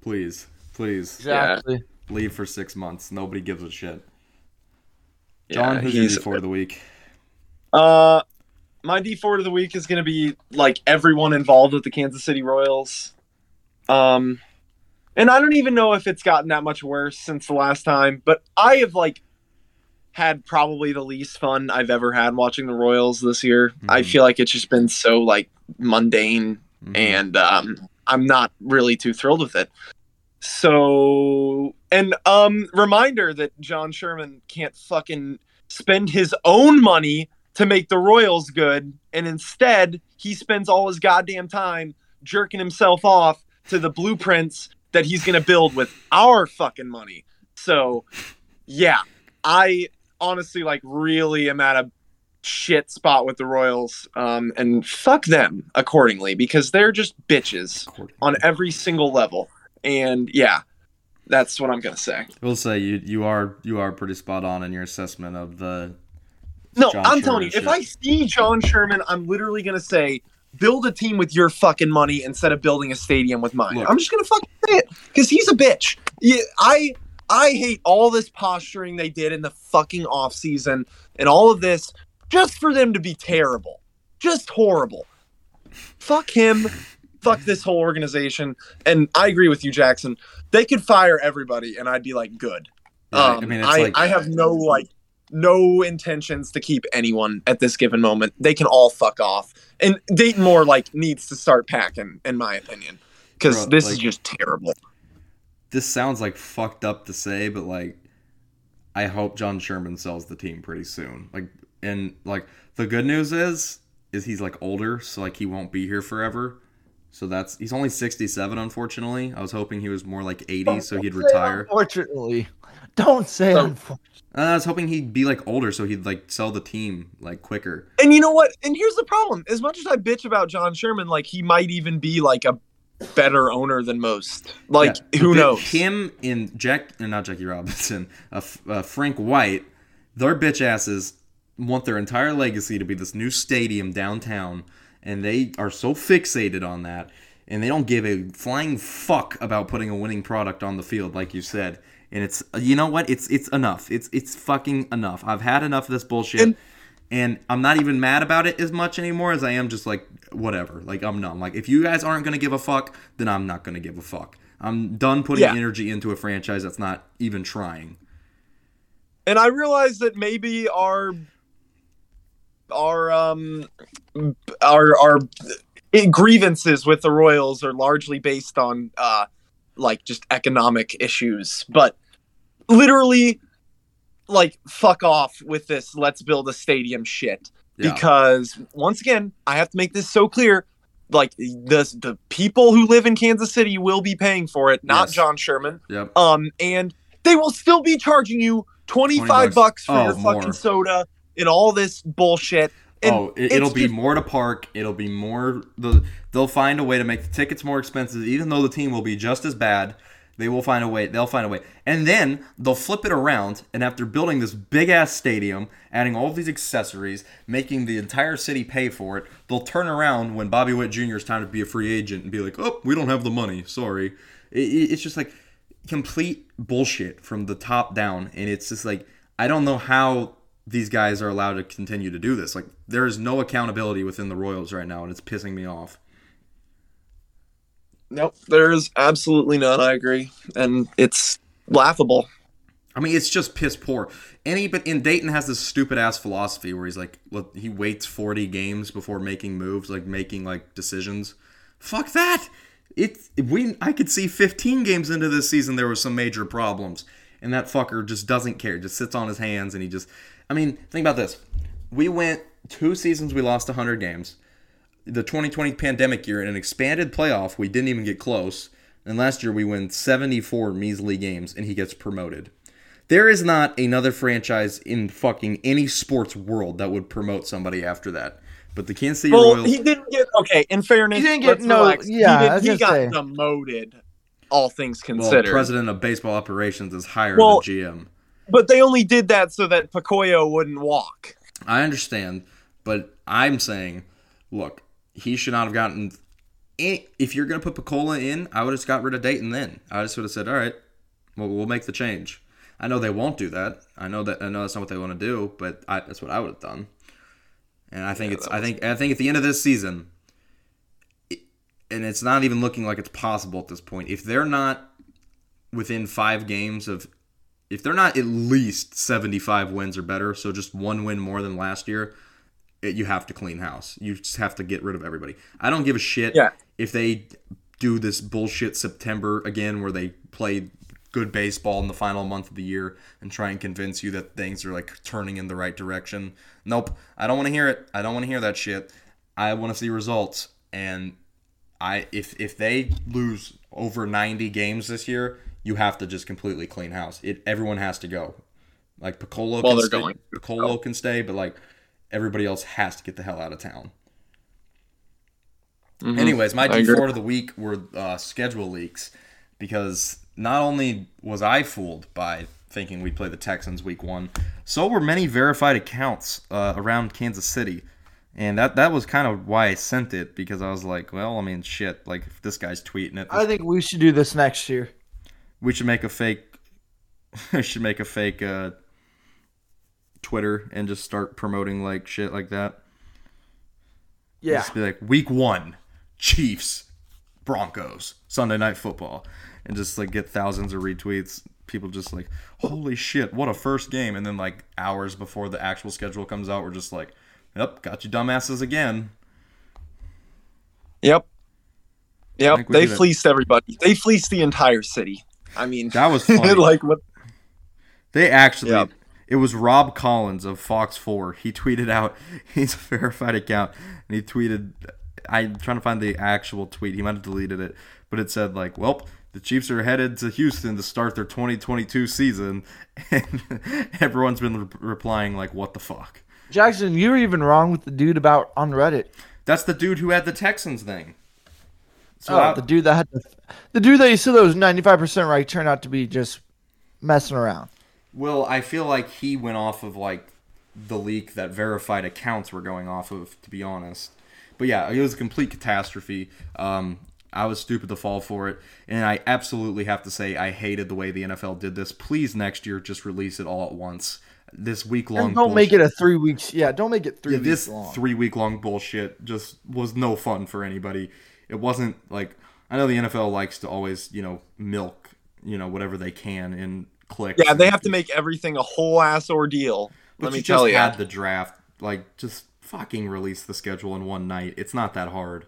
Please, please. Exactly. Leave for six months. Nobody gives a shit. Yeah, John, who's your he's- D4 of the week? Uh, my D four of the week is going to be like everyone involved with the Kansas City Royals. Um, and I don't even know if it's gotten that much worse since the last time, but I have like had probably the least fun I've ever had watching the Royals this year. I Mhm. feel like it's just been so like mundane Mhm. and um, I'm not really too thrilled with it. So, and um, reminder that John Sherman can't fucking spend his own money to make the Royals good, and instead he spends all his goddamn time jerking himself off to the blueprints that he's gonna build with our fucking money. So, yeah, I honestly like really am at a shit spot with the Royals, um, and fuck them accordingly because they're just bitches on every single level. And yeah, that's what I'm gonna say. We'll say you you are you are pretty spot on in your assessment of the. No, John I'm telling you, Sherman if I see John Sherman, I'm literally gonna say, build a team with your fucking money instead of building a stadium with mine. Look. I'm just gonna fucking say it because he's a bitch. Yeah, I I hate all this posturing they did in the fucking off season and all of this just for them to be terrible, just horrible. Fuck him. Fuck this whole organization. And I agree with you, Jackson. They could fire everybody, and I'd be like, good. Um, I mean, it's I, like I have no like no intentions to keep anyone at this given moment. They can all fuck off. And Dayton Moore like needs to start packing, in my opinion, because this is just terrible. this sounds like fucked up to say, but like, I hope John Sherman sells the team pretty soon. Like, and like the good news is, is he's like older, so like he won't be here forever. So that's he's only sixty seven. Unfortunately, I was hoping he was more like eighty, so he'd retire. Unfortunately, don't say So- unfortunately. Uh, I was hoping he'd be like older, so he'd like sell the team like quicker. And you know what? And here's the problem: as much as I bitch about John Sherman, like he might even be like a better owner than most. Like Yeah, who knows? Him and Jack, not Jackie Robinson, uh, uh, Frank White, their bitch asses want their entire legacy to be this new stadium downtown, and they are so fixated on that, and they don't give a flying fuck about putting a winning product on the field, like you said. And it's you know what? It's it's enough. It's it's fucking enough. I've had enough of this bullshit. And- and I'm not even mad about it as much anymore as I am just like whatever. Like I'm numb. Like if you guys aren't gonna give a fuck, then I'm not gonna give a fuck. I'm done putting Yeah. energy into a franchise that's not even trying. and I realize that maybe our our um our our grievances with the Royals are largely based on uh like just economic issues, but literally like fuck off with this let's build a stadium shit Yeah. because once again, I have to make this so clear like the the people who live in Kansas City will be paying for it, not Yes. John Sherman. Yep. Um, and they will still be charging you 25 bucks. bucks for Oh, your fucking more. soda and all this bullshit. And oh, it, it'll be just- more to park. It'll be more. The they'll find a way to make the tickets more expensive, even though the team will be just as bad. They will find a way. They'll find a way, and then they'll flip it around. And after building this big ass stadium, adding all of these accessories, making the entire city pay for it, they'll turn around when Bobby Witt Jr. is time to be a free agent and be like, "Oh, we don't have the money. Sorry." It, it- it's just like complete bullshit from the top down, and it's just like I don't know how these guys are allowed to continue to do this. Like there is no accountability within the Royals right now, and it's pissing me off. Nope, there's absolutely none. I agree, and it's laughable. I mean, it's just piss poor. Any but in Dayton has this stupid ass philosophy where he's like, look, he waits forty games before making moves, like making like decisions. Fuck that. It we I could see fifteen games into this season there was some major problems, and that fucker just doesn't care. Just sits on his hands and he just. I mean, think about this. We went two seasons. We lost hundred games. The 2020 pandemic year in an expanded playoff, we didn't even get close. And last year we win 74 measly games and he gets promoted. There is not another franchise in fucking any sports world that would promote somebody after that. But the Kansas City Well, Royals, he didn't get okay. In fairness, He didn't get no- relax. yeah, he, did, he got say. demoted. All things well, considered, president of baseball operations is higher Well- than GM. But they only did that so that Picollo wouldn't walk. I understand, but I'm saying, look, he should not have gotten. any- If you're gonna put Picollo in, I would have just got rid of Dayton. Then I just would have said, all right, well, we'll make the change. I know they won't do that. I know that. I know that's not what they want to do, but I, that's what I would have done. And I think Yeah, it's. I think. I think at the end of this season, it, and it's not even looking like it's possible at this point. If they're not within five games of if they're not at least 75 wins or better, so just one win more than last year, it, you have to clean house. You just have to get rid of everybody. I don't give a shit Yeah. if they do this bullshit September again where they play good baseball in the final month of the year and try and convince you that things are like turning in the right direction. Nope, I don't want to hear it. I don't want to hear that shit. I want to see results and I if if they lose over 90 games this year, you have to just completely clean house. It everyone has to go. Like Picollo Well, can stay, going. Picollo can stay, but like everybody else has to get the hell out of town. Mhm. Anyways, my I agree. G4 of the week were uh, schedule leaks because not only was I fooled by thinking we'd play the Texans week one, so were many verified accounts uh, around Kansas City. And that, that was kind of why I sent it because I was like, well, I mean, shit. Like, if this guy's tweeting it, I think we should do this next year. We should make a fake. we should make a fake uh, Twitter and just start promoting like shit like that. Yeah. Just be like week one, Chiefs, Broncos, Sunday night football, and just like get thousands of retweets. People just like, holy shit, what a first game! And then like hours before the actual schedule comes out, we're just like, yep, got you dumbasses again. Yep. Yep. They did it. fleeced everybody. They fleeced the entire city. I mean, That was funny. like what? They actually, Yep. it was Rob Collins of Fox 4. He tweeted out, he's a verified account, and he tweeted, I'm trying to find the actual tweet. He might have deleted it, but it said, like, well, the Chiefs are headed to Houston to start their 2022 season. And everyone's been re- replying, like, what the fuck? Jackson, you were even wrong with the dude about on Reddit. That's the dude who had the Texans thing. So oh, I- the dude that had the, the dude that you said that was ninety five percent right turned out to be just messing around. Well, I feel like he went off of like the leak that verified accounts were going off of, to be honest. But yeah, it was a complete catastrophe. Um, I was stupid to fall for it, and I absolutely have to say I hated the way the NFL did this. Please next year just release it all at once. This week long. Don't make it a three weeks. Yeah, don't make it three Yeah, weeks this long. three week long bullshit just was no fun for anybody. It wasn't like I know the NFL likes to always you know milk you know whatever they can and clicks. Yeah, they have to make everything a whole ass ordeal. But Let me tell you. had the draft. Like, just fucking release the schedule in one night. It's not that hard.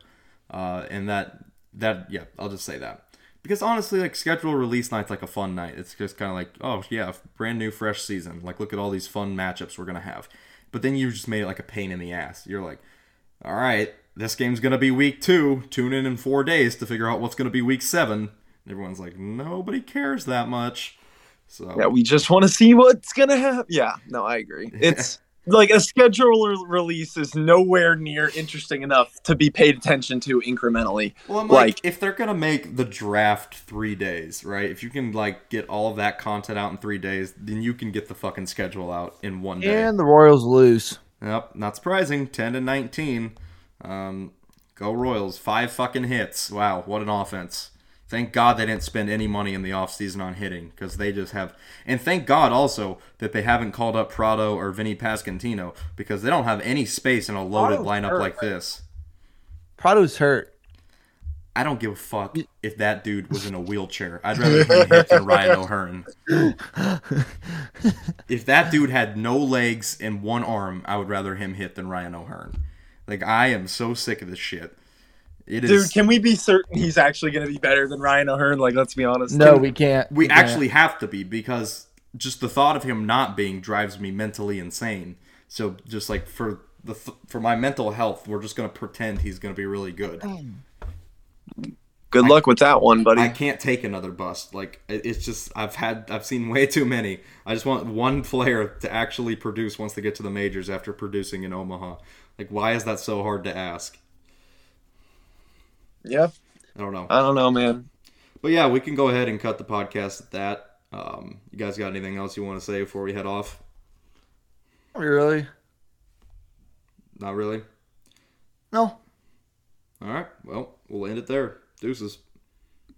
Uh, and that that yeah, I'll just say that because honestly, like schedule release night's like a fun night. It's just kind of like oh yeah, brand new fresh season. Like look at all these fun matchups we're gonna have. But then you just made it like a pain in the ass. You're like, all right, this game's gonna be week two. Tune in in four days to figure out what's gonna be week seven. And everyone's like, nobody cares that much. So Yeah, we just want to see what's gonna happen. Yeah, no, I agree. It's like a schedule release is nowhere near interesting enough to be paid attention to incrementally. Well, I'm like, Like- if they're gonna make the draft three days, right? If you can like get all of that content out in three days, then you can get the fucking schedule out in one day. and the Royals lose. Yep, not surprising. Ten to nineteen. Um, go Royals. Five fucking hits. Wow, what an offense. Thank God they didn't spend any money in the offseason on hitting because they just have. And thank God also that they haven't called up Pratto or Vinnie Pasquantino because they don't have any space in a loaded Pratto's lineup hurt, like this. Pratto's hurt. I don't give a fuck if that dude was in a wheelchair. I'd rather him hit than Ryan O'Hearn. if that dude had no legs and one arm, I would rather him hit than Ryan O'Hearn. Like I am so sick of this shit. It is. Dude, can we be certain he's actually gonna be better than Ryan O'Hearn? Like, let's be honest. No, we can't. we can't. actually have to be because just the thought of him not being drives me mentally insane. So just like for the th- for my mental health, we're just gonna pretend he's gonna be really good. Good luck with that one, buddy. I can't take another bust. Like it's just I've had I've seen way too many. I just want one player to actually produce once they get to the majors after producing in Omaha. Like why is that so hard to ask? yeah, I don't know. I don't know, man. But yeah, we can go ahead and cut the podcast at that. Um, you guys got anything else you want to say before we head off? Really? Not really. No. All right. Well, we'll end it there. Deuces.